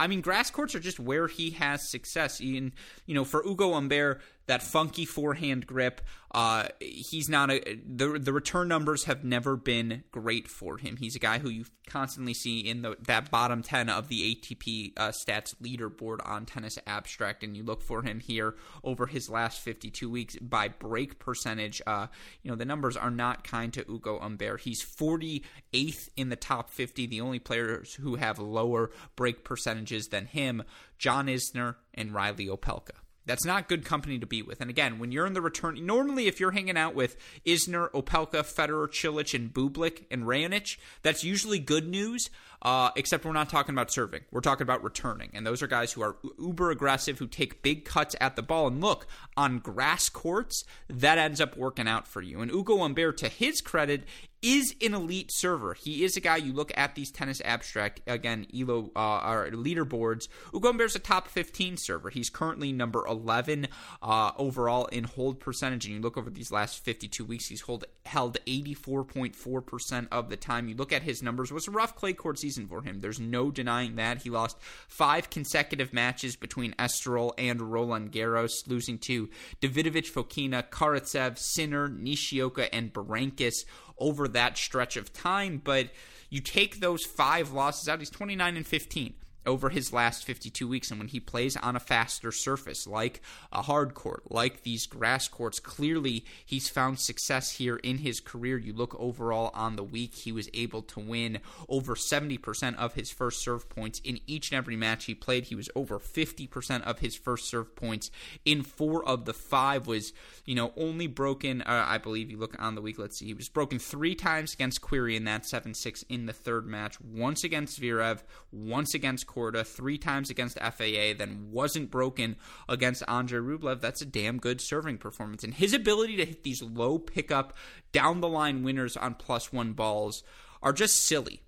I mean, grass courts are just where he has success. In you know, for Ugo Humbert, that funky forehand grip. Uh, he's not a the the return numbers have never been great for him. He's a guy who you constantly see in the that bottom ten of the ATP uh, stats leaderboard on Tennis Abstract, and you look for him here over his last 52 weeks by break percentage. Uh, you know the numbers are not kind to Ugo Humbert. He's 48th in the top 50. The only players who have lower break percentages than him, John Isner and Reilly Opelka. That's not good company to be with. And again, when you're in the return, normally if you're hanging out with Isner, Opelka, Federer, Cilic, and Bublik and Raonic, that's usually good news. Uh, except we're not talking about serving. We're talking about returning. And those are guys who are uber aggressive, who take big cuts at the ball. And look, on grass courts, that ends up working out for you. And Ugo Humbert, to his credit, is an elite server. He is a guy you look at these tennis abstract again, Elo uh, or leaderboards. Ugo Humbert's a top 15 server. He's currently number 11 uh, overall in hold percentage, and you look over these last 52 weeks, he's hold, held 84.4 percent of the time. You look at his numbers. Was a rough clay court season for him. There's no denying that. He lost five consecutive matches between Estoril and Roland Garros, losing to Davidovich Fokina, Karatsev, Sinner, Nishioka, and Berankis over that stretch of time. But you take those five losses out, he's 29 and 15 over his last 52 weeks. And when he plays on a faster surface, like a hard court, like these grass courts, clearly he's found success here in his career. You look overall on the week, he was able to win over 70% of his first serve points in each and every match he played. He was over 50% of his first serve points in four of the five, was, you know, only broken, uh, I believe you look on the week, let's see, he was broken three times against Querrey in that 7 6 in the third match, once against Zverev, once against Korda, three times against FAA, then wasn't broken against Andre Rublev. That's a damn good serving performance. And his ability to hit these low pickup, down the line winners on plus one balls are just silly.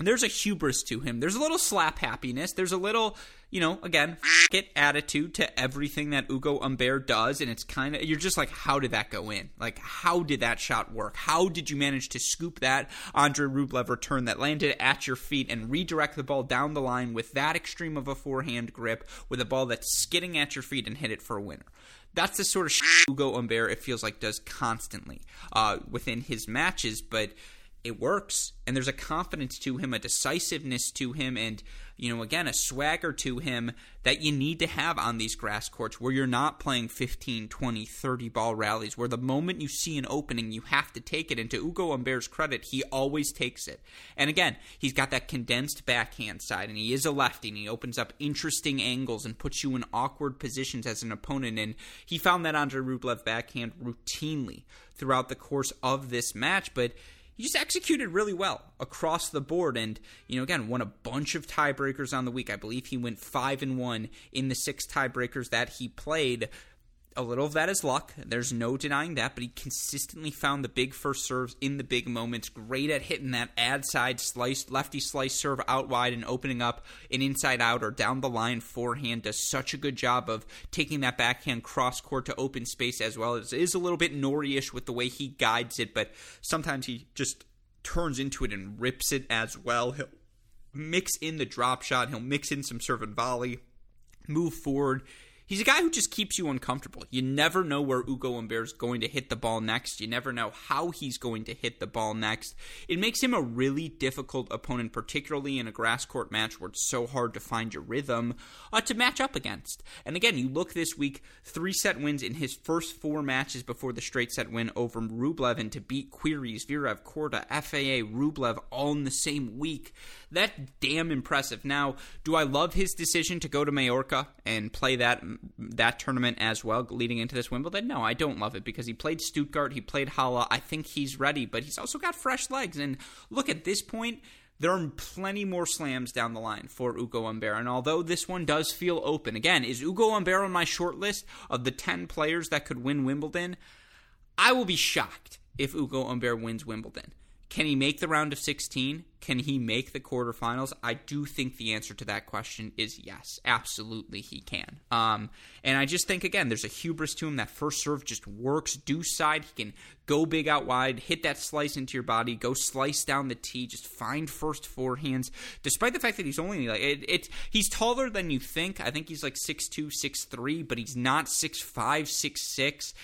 There's a hubris to him. There's a little slap happiness. There's a little, you know, again, it attitude to everything that Ugo Humbert does, and it's kind of you're just like, how did that go in? Like, how did that shot work? How did you manage to scoop that Andre Rublev return that landed at your feet and redirect the ball down the line with that extreme of a forehand grip with a ball that's skidding at your feet and hit it for a winner? That's the sort of Ugo Humbert it feels like does constantly uh, within his matches, but it works and there's a confidence to him a decisiveness to him and you know again a swagger to him that you need to have on these grass courts where you're not playing 15 20 30 ball rallies where the moment you see an opening you have to take it and to Ugo Humbert's credit he always takes it. And again he's got that condensed backhand side and he is a lefty and he opens up interesting angles and puts you in awkward positions as an opponent and he found that Andre Rublev backhand routinely throughout the course of this match but he just executed really well across the board and you know again won a bunch of tiebreakers on the week. I believe he went 5 and 1 in the six tiebreakers that he played a little of that is luck. There's no denying that, but he consistently found the big first serves in the big moments. Great at hitting that ad side slice, lefty slice serve out wide and opening up an inside out or down the line forehand. Does such a good job of taking that backhand cross court to open space as well. It is a little bit Norrie ish with the way he guides it, but sometimes he just turns into it and rips it as well. He'll mix in the drop shot, he'll mix in some serve and volley, move forward He's a guy who just keeps you uncomfortable. You never know where Ugo Humbert is going to hit the ball next. You never know how he's going to hit the ball next. It makes him a really difficult opponent, particularly in a grass court match where it's so hard to find your rhythm uh, to match up against. And again, you look this week, three set wins in his first four matches before the straight set win over Rublev, and to beat Queries, Zverev, Korda, FAA, Rublev all in the same week. That's damn impressive. Now, do I love his decision to go to Mallorca and play that that tournament as well leading into this Wimbledon? No, I don't love it because he played Stuttgart, he played Halle. I think he's ready, but he's also got fresh legs. And look, at this point, there are plenty more slams down the line for Ugo Humbert. And although this one does feel open, again, is Ugo Humbert on my short list of the 10 players that could win Wimbledon? I will be shocked if Ugo Humbert wins Wimbledon. Can he make the round of 16? Can he make the quarterfinals? I do think the answer to that question is yes. Absolutely, he can. Um, and I just think, again, there's a hubris to him. That first serve just works. Deuce side, he can go big out wide, hit that slice into your body, go slice down the tee, just find first forehands. Despite the fact that he's only like, it, it he's taller than you think. I think he's like 6'2, 6'3, but he's not 6'5, 6'6,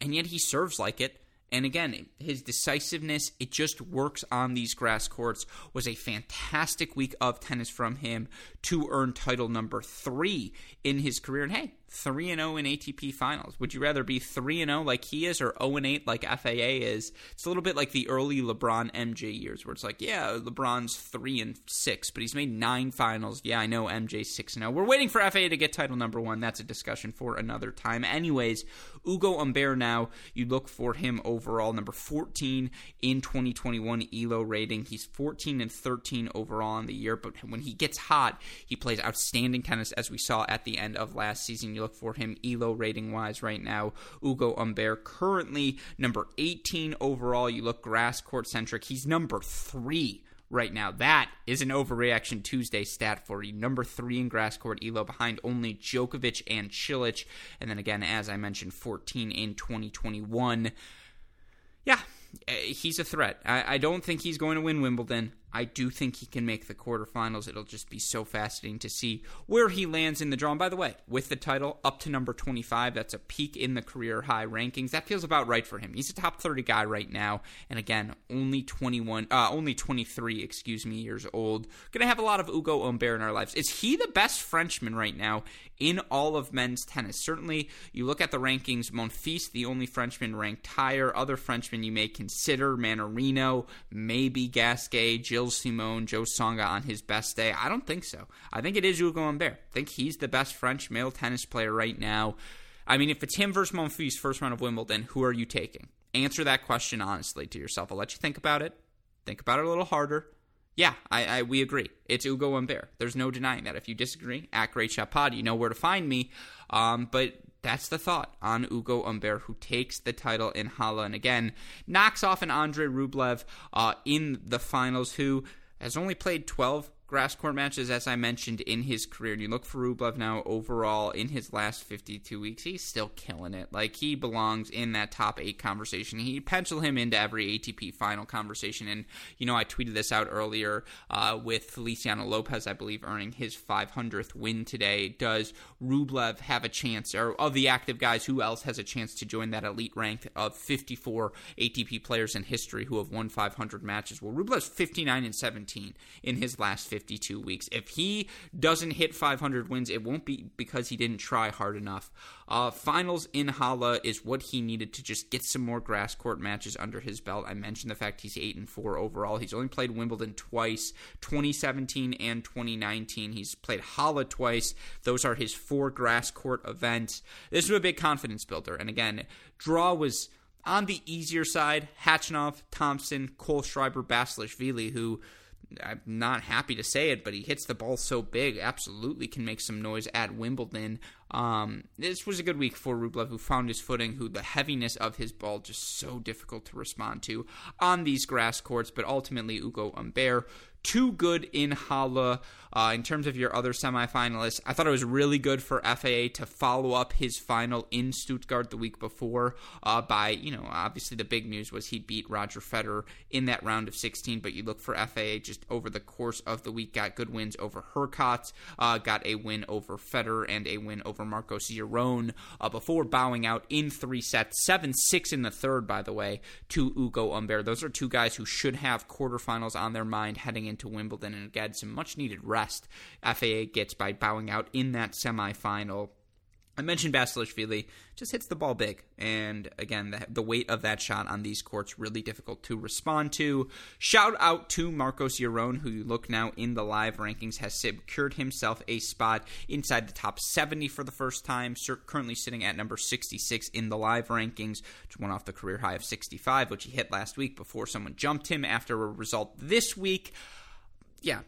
and yet he serves like it. And again, his decisiveness, it just works on these grass courts, was a fantastic week of tennis from him to earn title number three in his career. And hey, 3 and 0 in ATP finals. Would you rather be 3 and 0 like he is or 0 and 8 like FAA is? It's a little bit like the early LeBron MJ years where it's like, yeah, LeBron's 3 and 6, but he's made 9 finals. Yeah, I know MJ 6 and 0. We're waiting for FAA to get title number 1. That's a discussion for another time. Anyways, Ugo Humbert now, you look for him overall number 14 in 2021 ELO rating. He's 14 and 13 overall in the year, but when he gets hot, he plays outstanding tennis as we saw at the end of last season. You look for him ELO rating wise right now. Ugo Humbert currently number 18 overall. You look grass court centric. He's number three right now. That is an overreaction Tuesday stat for you. Number three in grass court elo behind only Djokovic and Cilic. And then again, as I mentioned, 14 in 2021. Yeah, eh, he's a threat. I, I don't think he's going to win Wimbledon. I do think he can make the quarterfinals. It'll just be so fascinating to see where he lands in the draw. And by the way, with the title up to number 25, that's a peak in the career high rankings. That feels about right for him. He's a top 30 guy right now, and again, only 21, uh, only 23, excuse me, years old. Going to have a lot of Ugo Humbert in our lives. Is he the best Frenchman right now in all of men's tennis? Certainly, you look at the rankings. Monfils, the only Frenchman ranked higher. Other Frenchmen you may consider: Mannarino, maybe Gasquet, Gilles Simon, Joe Tsonga on his best day? I don't think so. I think it is Ugo Humbert. I think he's the best French male tennis player right now. I mean, if it's him versus Monfils first round of Wimbledon, who are you taking? Answer that question honestly to yourself. I'll let you think about it. Think about it a little harder. Yeah, I, I we agree. It's Ugo Humbert. There's no denying that. If you disagree, at Great Shot Pod, you know where to find me. Um, but that's the thought on Ugo Humbert, who takes the title in Halle and again knocks off an Andre Rublev uh, in the finals, who has only played 12 grass court matches, as I mentioned, in his career. And you look for Rublev now overall in his last 52 weeks, he's still killing it. Like, he belongs in that top eight conversation. He pencil him into every ATP final conversation. And, you know, I tweeted this out earlier uh, with Feliciano Lopez, I believe, earning his 500th win today. Does Rublev have a chance, or of the active guys, who else has a chance to join that elite rank of 54 ATP players in history who have won 500 matches? Well, Rublev's 59 and 17 in his last 50 52 weeks. If he doesn't hit 500 wins, it won't be because he didn't try hard enough. Uh, finals in Halle is what he needed to just get some more grass court matches under his belt. I mentioned the fact he's 8 and 4 overall. He's only played Wimbledon twice, 2017 and 2019. He's played Halle twice. Those are his four grass court events. This was a big confidence builder. And again, draw was on the easier side, Khachanov, Thompson, Cole Kohlschreiber, Basilashvili, who I'm not happy to say it, but he hits the ball so big, absolutely can make some noise at Wimbledon. Um, this was a good week for Rublev, who found his footing, who the heaviness of his ball just so difficult to respond to on these grass courts, but ultimately Ugo Humbert too good in Halle. Uh, in terms of your other semifinalists, I thought it was really good for FAA to follow up his final in Stuttgart the week before uh, by, you know, obviously the big news was he beat Roger Federer in that round of 16. But you look for FAA just over the course of the week, got good wins over Hurkacz, uh, got a win over Federer, and a win over Marcos Giron uh, before bowing out in three sets, 7 6 in the third, by the way, to Ugo Humbert. Those are two guys who should have quarterfinals on their mind heading into Wimbledon and get some much needed rest FAA gets by bowing out in that semifinal. I mentioned Basilashvili just hits the ball big, and again, the, the, weight of that shot on these courts really difficult to respond to. Shout out to Marcos Giron, who you look now in the live rankings has secured himself a spot inside the top 70 for the first time. Currently sitting at number 66 in the live rankings, which went off the career high of 65, which he hit last week before someone jumped him after a result this week yeah,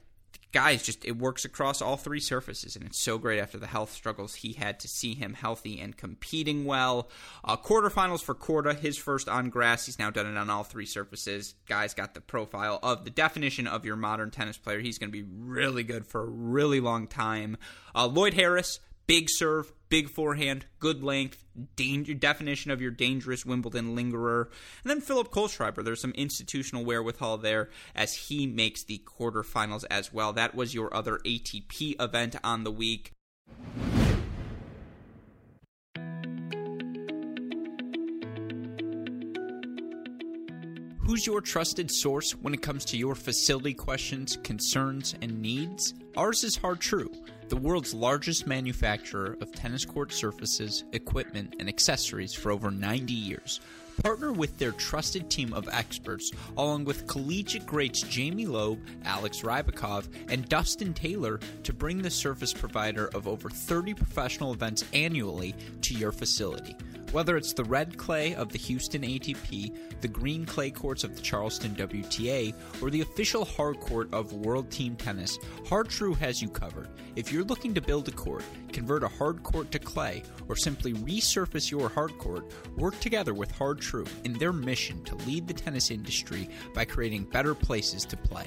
guys, just it works across all three surfaces, and it's so great after the health struggles he had to see him healthy and competing well. Uh, quarterfinals for Korda, his first on grass. He's now done it on all three surfaces. Guys got the profile of the definition of your modern tennis player. He's going to be really good for a really long time. Uh, Lloyd Harris, big serve, big forehand, good length, danger definition of your dangerous Wimbledon lingerer. And then Philip Kohlschreiber, there's some institutional wherewithal there as he makes the quarterfinals as well. That was your other ATP event on the week. Who's your trusted source when it comes to your facility questions, concerns, and needs? Ours is Hard-Tru. The world's largest manufacturer of tennis court surfaces, equipment, and accessories for over 90 years. Partner with their trusted team of experts, along with collegiate greats Jamie Loeb, Alex Rybakov, and Dustin Taylor, to bring the surface provider of over 30 professional events annually to your facility. Whether it's the red clay of the Houston ATP, the green clay courts of the Charleston WTA, or the official hard court of World Team Tennis, Hard-Tru has you covered. If you're looking to build a court, convert a hard court to clay, or simply resurface your hard court, work together with Hard-Tru in their mission to lead the tennis industry by creating better places to play.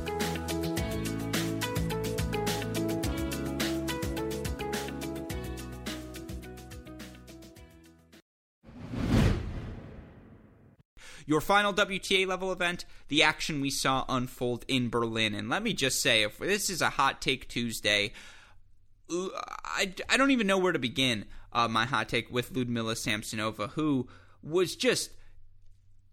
Your final WTA level event, the action we saw unfold in Berlin. And let me just say, if this is a hot take Tuesday, I, I don't even know where to begin uh, my hot take with Liudmila Samsonova, who was just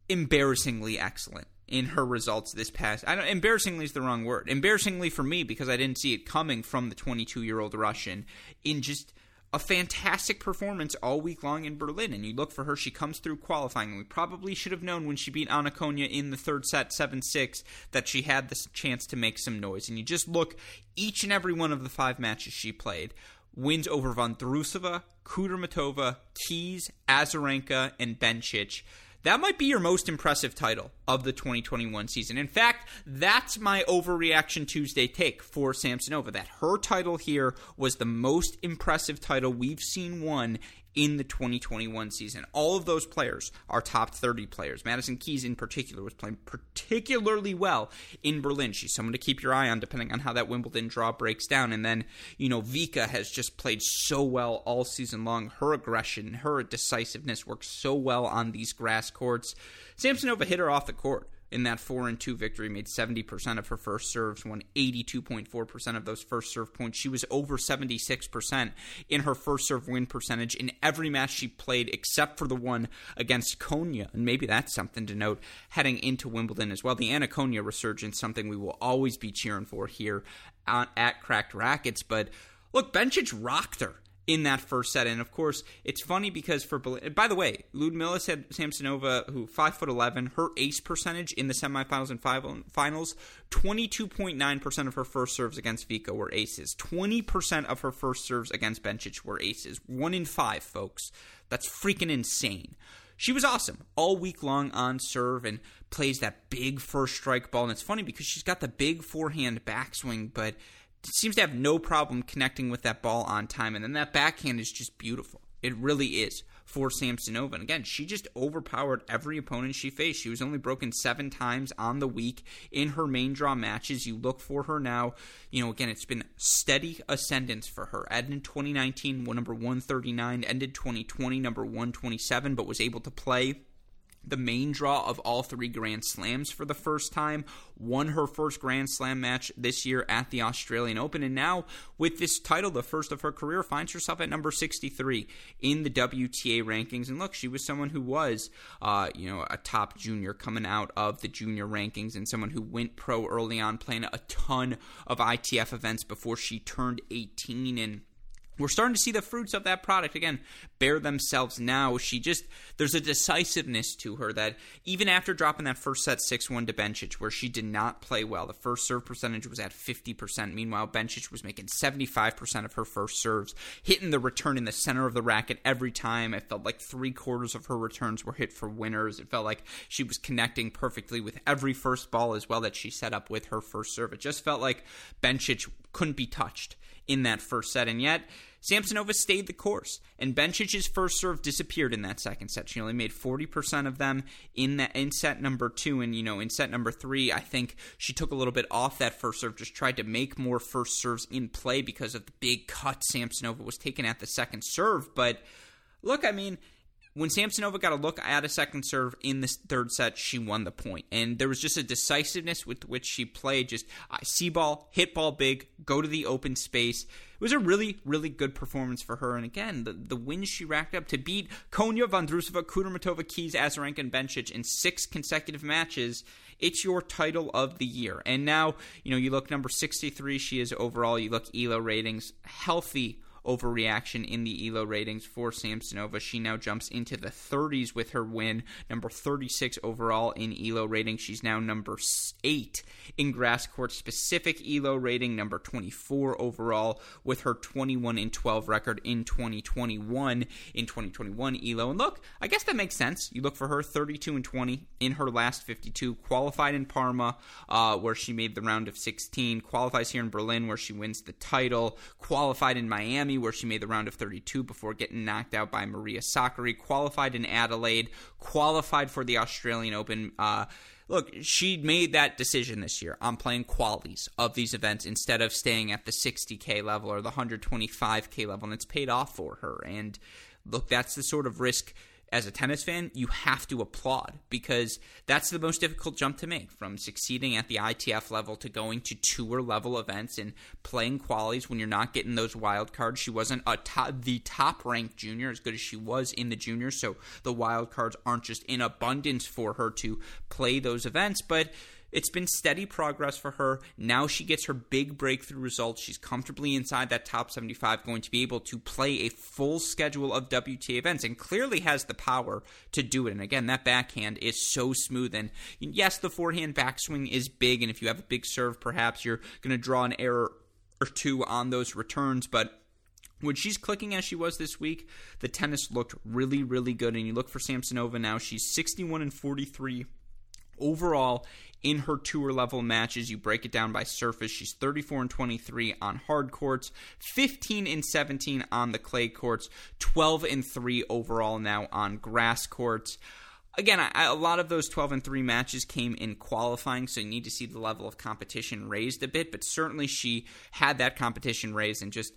embarrassingly excellent in her results this past. I don't embarrassingly is the wrong word. Embarrassingly for me because I didn't see it coming from the 22 year old Russian in just a fantastic performance all week long in Berlin. And you look for her, she comes through qualifying. We probably should have known when she beat Ana Konjuh in the third set, 7 6, that she had this chance to make some noise. And you just look, each and every one of the five matches she played wins over Vondrousova, Kudermetova, Keys, Azarenka, and Bencic. That might be your most impressive title of the 2021 season. In fact, that's my overreaction Tuesday take for Samsonova. That her title here was the most impressive title we've seen won in the 2021 season. All of those players are top 30 players. Madison Keys, in particular, was playing particularly well in Berlin. She's someone to keep your eye on, depending on how that Wimbledon draw breaks down. And then, you know, Vika has just played so well all season long. Her aggression, her decisiveness works so well on these grass courts. Samsonova hit her off the court in that 4 and 2 victory made 70% of her first serves won 82.4% of those first serve points. She was over 76% in her first serve win percentage in every match she played except for the one against Konjuh and maybe that's something to note heading into Wimbledon as well. The Ana Konjuh resurgence something we will always be cheering for here uh, at Cracked Racquets but look Bencic rocked her in that first set. And of course, it's funny because for by the way, Liudmila Samsonova, who five foot eleven, her ace percentage in the semifinals and um, finals, twenty two point nine percent of her first serves against Vika were aces. Twenty percent of her first serves against Bencic were aces. One in five, folks. That's freaking insane. She was awesome all week long on serve and plays that big first strike ball. And it's funny because she's got the big forehand backswing, but seems to have no problem connecting with that ball on time. And then that backhand is just beautiful. It really is for Samsonova. And again, she just overpowered every opponent she faced. She was only broken seven times on the week in her main draw matches. You look for her now. You know, again, it's been steady ascendance for her. Ended 2019, number 139, ended 2020, number 127, but was able to play the main draw of all three Grand Slams for the first time, won her first Grand Slam match this year at the Australian Open, and now with this title, the first of her career, finds herself at number 63 in the WTA rankings. And look, she was someone who was, uh, you know, a top junior coming out of the junior rankings, and someone who went pro early on, playing a ton of ITF events before she turned 18 and we're starting to see the fruits of that product again bear themselves now. She just there's a decisiveness to her that even after dropping that first set 6-1 to Bencic where she did not play well, the first serve percentage was at 50%. Meanwhile, Bencic was making 75% of her first serves, hitting the return in the center of the racket every time. It felt like 3 quarters of her returns were hit for winners. It felt like she was connecting perfectly with every first ball as well that she set up with her first serve. It just felt like Bencic couldn't be touched in that first set and yet Samsonova stayed the course, and Bencic's first serve disappeared in that second set. She only made 40% of them in that in set number two, and you know in set number three, I think she took a little bit off that first serve, just tried to make more first serves in play because of the big cut Samsonova was taking at the second serve. But look, I mean when Samsonova got a look at a second serve in the third set, she won the point. And there was just a decisiveness with which she played. Just uh, see ball, hit ball big, go to the open space. It was a really, really good performance for her. And again, the, the wins she racked up to beat Konjuh, Vondrousova, Kudermetova, Keys, Azarenka, and Bencic in six consecutive matches. It's your title of the year. And now, you know, you look number 63, she is overall. You look ELO ratings, healthy overreaction in the ELO ratings for Samsonova. She now jumps into the 30s with her win, number 36 overall in ELO rating. She's now number 8 in grass court specific ELO rating, number 24 overall with her 21 and 12 record in 2021 in 2021 ELO. And look, I guess that makes sense. You look for her 32 and 20 in her last 52, qualified in Parma uh, where she made the round of 16, qualifies here in Berlin where she wins the title, qualified in Miami where she made the round of 32 before getting knocked out by Maria Sakkari, qualified in Adelaide, qualified for the Australian Open. Uh, look, she made that decision this year on playing qualities of these events instead of staying at the 60K level or the 125K level, and it's paid off for her. And look, that's the sort of risk as a tennis fan, you have to applaud because that's the most difficult jump to make from succeeding at the ITF level to going to tour level events and playing qualities when you're not getting those wild cards. She wasn't a top, the top ranked junior as good as she was in the juniors, so the wild cards aren't just in abundance for her to play those events, but it's been steady progress for her. Now she gets her big breakthrough results. She's comfortably inside that top 75, going to be able to play a full schedule of WTA events and clearly has the power to do it. And again, that backhand is so smooth. And yes, the forehand backswing is big. And if you have a big serve, perhaps you're going to draw an error or two on those returns. But when she's clicking as she was this week, the tennis looked really, really good. And you look for Samsonova now, she's 61 and 43 overall in her tour level matches. You break it down by surface. She's 34 and 23 on hard courts, 15 and 17 on the clay courts, 12 and 3 overall now on grass courts. Again, I, a lot of those 12 and 3 matches came in qualifying, so you need to see the level of competition raised a bit, but certainly she had that competition raised and just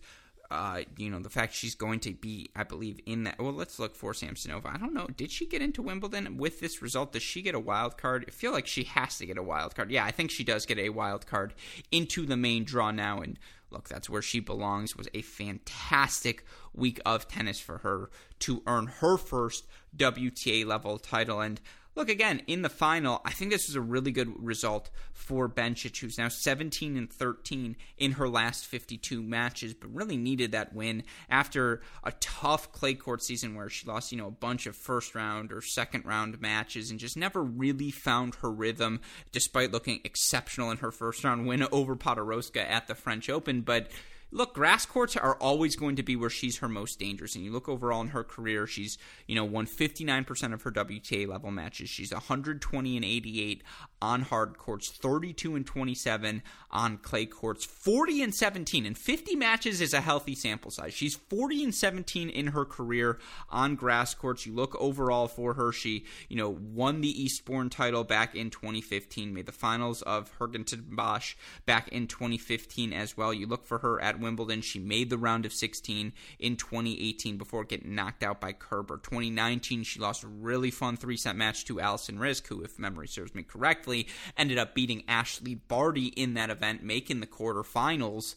uh, you know, the fact she's going to be, I believe, in that. Well, let's look for Samsonova. I don't know. Did she get into Wimbledon with this result? Does she get a wild card? I feel like she has to get a wild card. Yeah, I think she does get a wild card into the main draw now. And look, that's where she belongs. It was a fantastic week of tennis for her to earn her first WTA level title. And look again in the final. I think this was a really good result for Bencic, who's now 17 and 13 in her last 52 matches, but really needed that win after a tough clay court season where she lost, you know, a bunch of first round or second round matches and just never really found her rhythm, despite looking exceptional in her first round win over Podoroska at the French Open, but look, grass courts are always going to be where she's her most dangerous. And you look overall in her career, she's, you know, won 59% of her WTA level matches. She's 120 and 88 on hard courts, 32 and 27 on clay courts, 40 and 17. And 50 matches is a healthy sample size. She's 40 and 17 in her career on grass courts. You look overall for her, she, you know, won the Eastbourne title back in 2015, made the finals of Hertogenbosch back in 2015 as well. You look for her at Wimbledon. She made the round of 16 in 2018 before getting knocked out by Kerber. 2019, she lost a really fun three set match to Alison Riske, who, if memory serves me correctly, ended up beating Ashleigh Barty in that event, making the quarterfinals.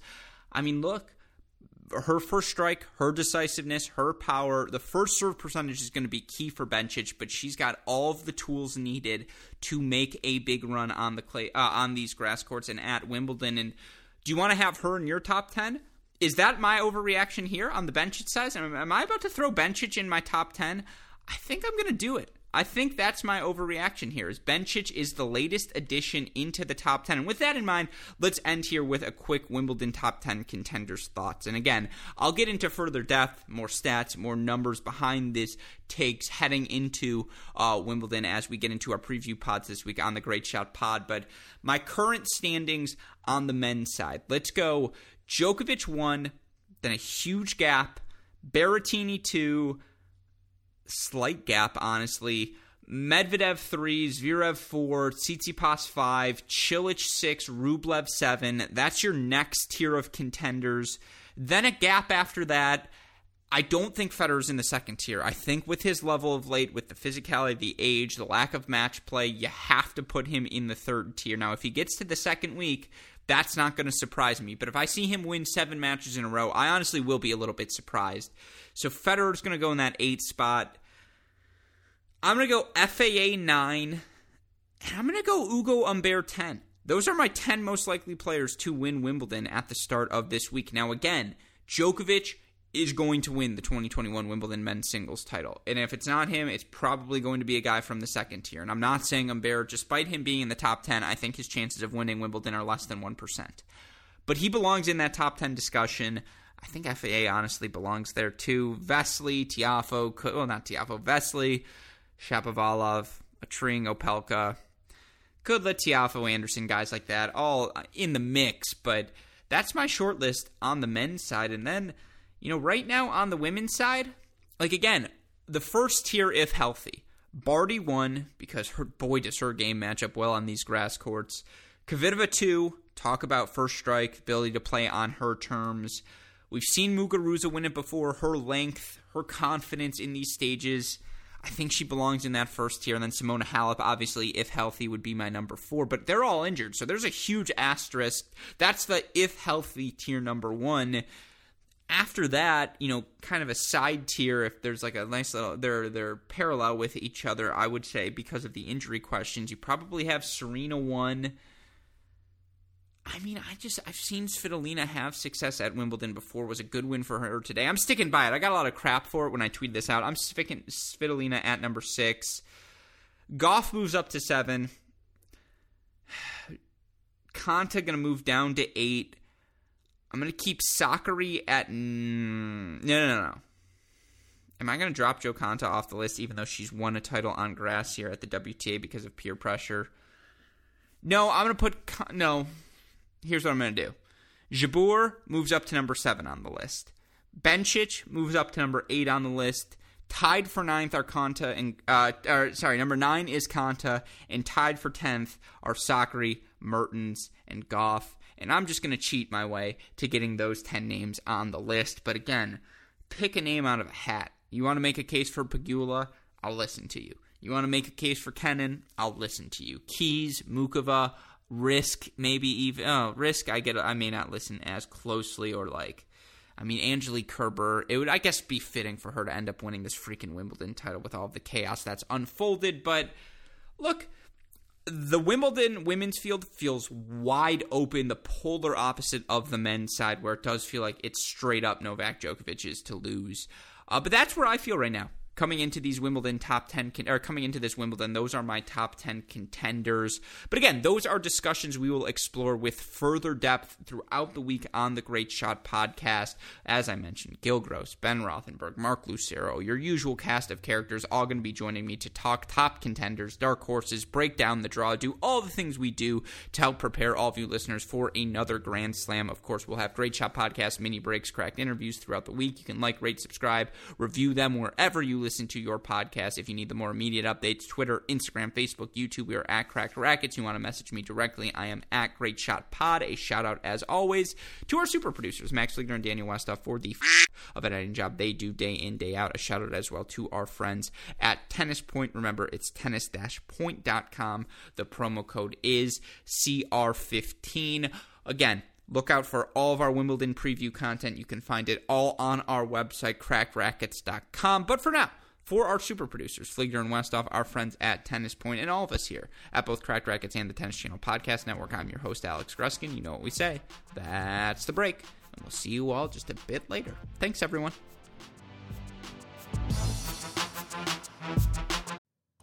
I mean, look, her first strike, her decisiveness, her power, the first serve percentage is going to be key for Bencic, but she's got all of the tools needed to make a big run on the clay uh, on these grass courts and at Wimbledon. And do you want to have her in your top 10? Is that my overreaction here on the Bencic size? Am, am I about to throw Bencic in my top 10? I think I'm going to do it. I think that's my overreaction here. Is Bencic is the latest addition into the top 10. And with that in mind, let's end here with a quick Wimbledon top 10 contenders thoughts. And again, I'll get into further depth, more stats, more numbers behind this takes heading into uh, Wimbledon as we get into our preview pods this week on the Great Shot Pod. But my current standings on the men's side. Let's go Djokovic 1, then a huge gap, Berrettini 2, slight gap, honestly. Medvedev 3, Zverev 4, Tsitsipas 5, Cilic 6, Rublev 7. That's your next tier of contenders. Then a gap after that. I don't think Federer's in the second tier. I think with his level of late, with the physicality, the age, the lack of match play, you have to put him in the third tier. Now, if he gets to the second week, that's not going to surprise me. But if I see him win seven matches in a row, I honestly will be a little bit surprised. So Federer's going to go in that eight spot. I'm going to go FAA nine, and I'm going to go Ugo Humbert ten. Those are my 10 most likely players to win Wimbledon at the start of this week. Now, again, Djokovic is going to win the 2021 Wimbledon men's singles title. And if it's not him, it's probably going to be a guy from the second tier. And I'm not saying Humbert, despite him being in the top 10, I think his chances of winning Wimbledon are less than 1%. But he belongs in that top 10 discussion. I think FAA honestly belongs there too. Vesely, Tiafoe, well, not Tiafoe, Vesely, Shapovalov, Atrine, Opelka, Kudla, Tiafoe, Anderson, guys like that, all in the mix. But that's my short list on the men's side. And then you know, right now on the women's side, like again, the first tier, if healthy, Barty won because her boy does her game match up well on these grass courts. Kvitova two, talk about first strike, ability to play on her terms. We've seen Muguruza win it before. Her length, her confidence in these stages. I think she belongs in that first tier. And then Simona Halep, obviously, if healthy, would be my number four. But they're all injured. So there's a huge asterisk. That's the if healthy tier number one after that, you know, kind of a side tier, if there's like a nice little, they're they're parallel with each other. I would say because of the injury questions, you probably have Serena one. I mean, I just I've seen Svitolina have success at Wimbledon before. It was a good win for her today. I'm sticking by it. I got a lot of crap for it when I tweeted this out. I'm sticking Svitolina at number six. Gauff moves up to seven. [SIGHS] Konta gonna move down to eight. I'm to keep Sakkari at. no, no, no, no. Am I to drop Jo Konta off the list even though she's won a title on grass here at the WTA because of peer pressure? No, I'm to put. No. Here's what I'm going to do Jabeur moves up to number seven on the list. Bencic moves up to number eight on the list. Tied for ninth are Konta and uh, or, sorry, number nine is Konta, and tied for tenth are Sakkari, Mertens, and Gauff. And I'm just going to cheat my way to getting those 10 names on the list. But again, pick a name out of a hat. You want to make a case for Pegula? I'll listen to you. You want to make a case for Kenin? I'll listen to you. Keys, Muchova, Riske, maybe even oh, Riske. I get. I may not listen as closely or like. I mean, Angelique Kerber. It would, I guess, be fitting for her to end up winning this freaking Wimbledon title with all the chaos that's unfolded. But look, the Wimbledon women's field feels wide open, the polar opposite of the men's side, where it does feel like it's straight up Novak Djokovic is to lose. Uh, but that's where I feel right now coming into these Wimbledon top 10 con- or coming into this Wimbledon those are my top 10 contenders. But again those are discussions we will explore with further depth throughout the week on the Great Shot podcast. As I mentioned Gil Gross Ben Rothenberg Mark Lucero your usual cast of characters all going to be joining me to talk top contenders dark horses break down the draw do all the things we do to help prepare all of you listeners for another grand slam. Of course we'll have Great Shot podcast mini breaks cracked interviews throughout the week. You can like rate subscribe review them wherever you listen to your podcast. If you need the more immediate updates, Twitter, Instagram, Facebook, YouTube, we are at Cracked Racquets. You want to message me directly, I am at Great Shot Pod. A shout out, as always, to our super producers, Max Fligner and Daniel Westoff, for the f- of an editing job they do day in, day out. A shout out as well to our friends at Tennis Point. Remember, it's tennis point.com. The promo code is CR15. Again, Look out for all of our Wimbledon preview content. You can find it all on our website, crackedracquets.com. But for now, for our super producers, Fligner and Westoff, our friends at Tennis Point, and all of us here at both Cracked Racquets and the Tennis Channel Podcast Network. I'm your host, Alex Gruskin. You know what we say. That's the break. And we'll see you all just a bit later. Thanks, everyone.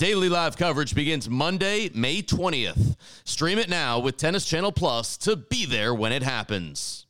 Daily live coverage begins Monday, May 20th. Stream it now with Tennis Channel Plus to be there when it happens.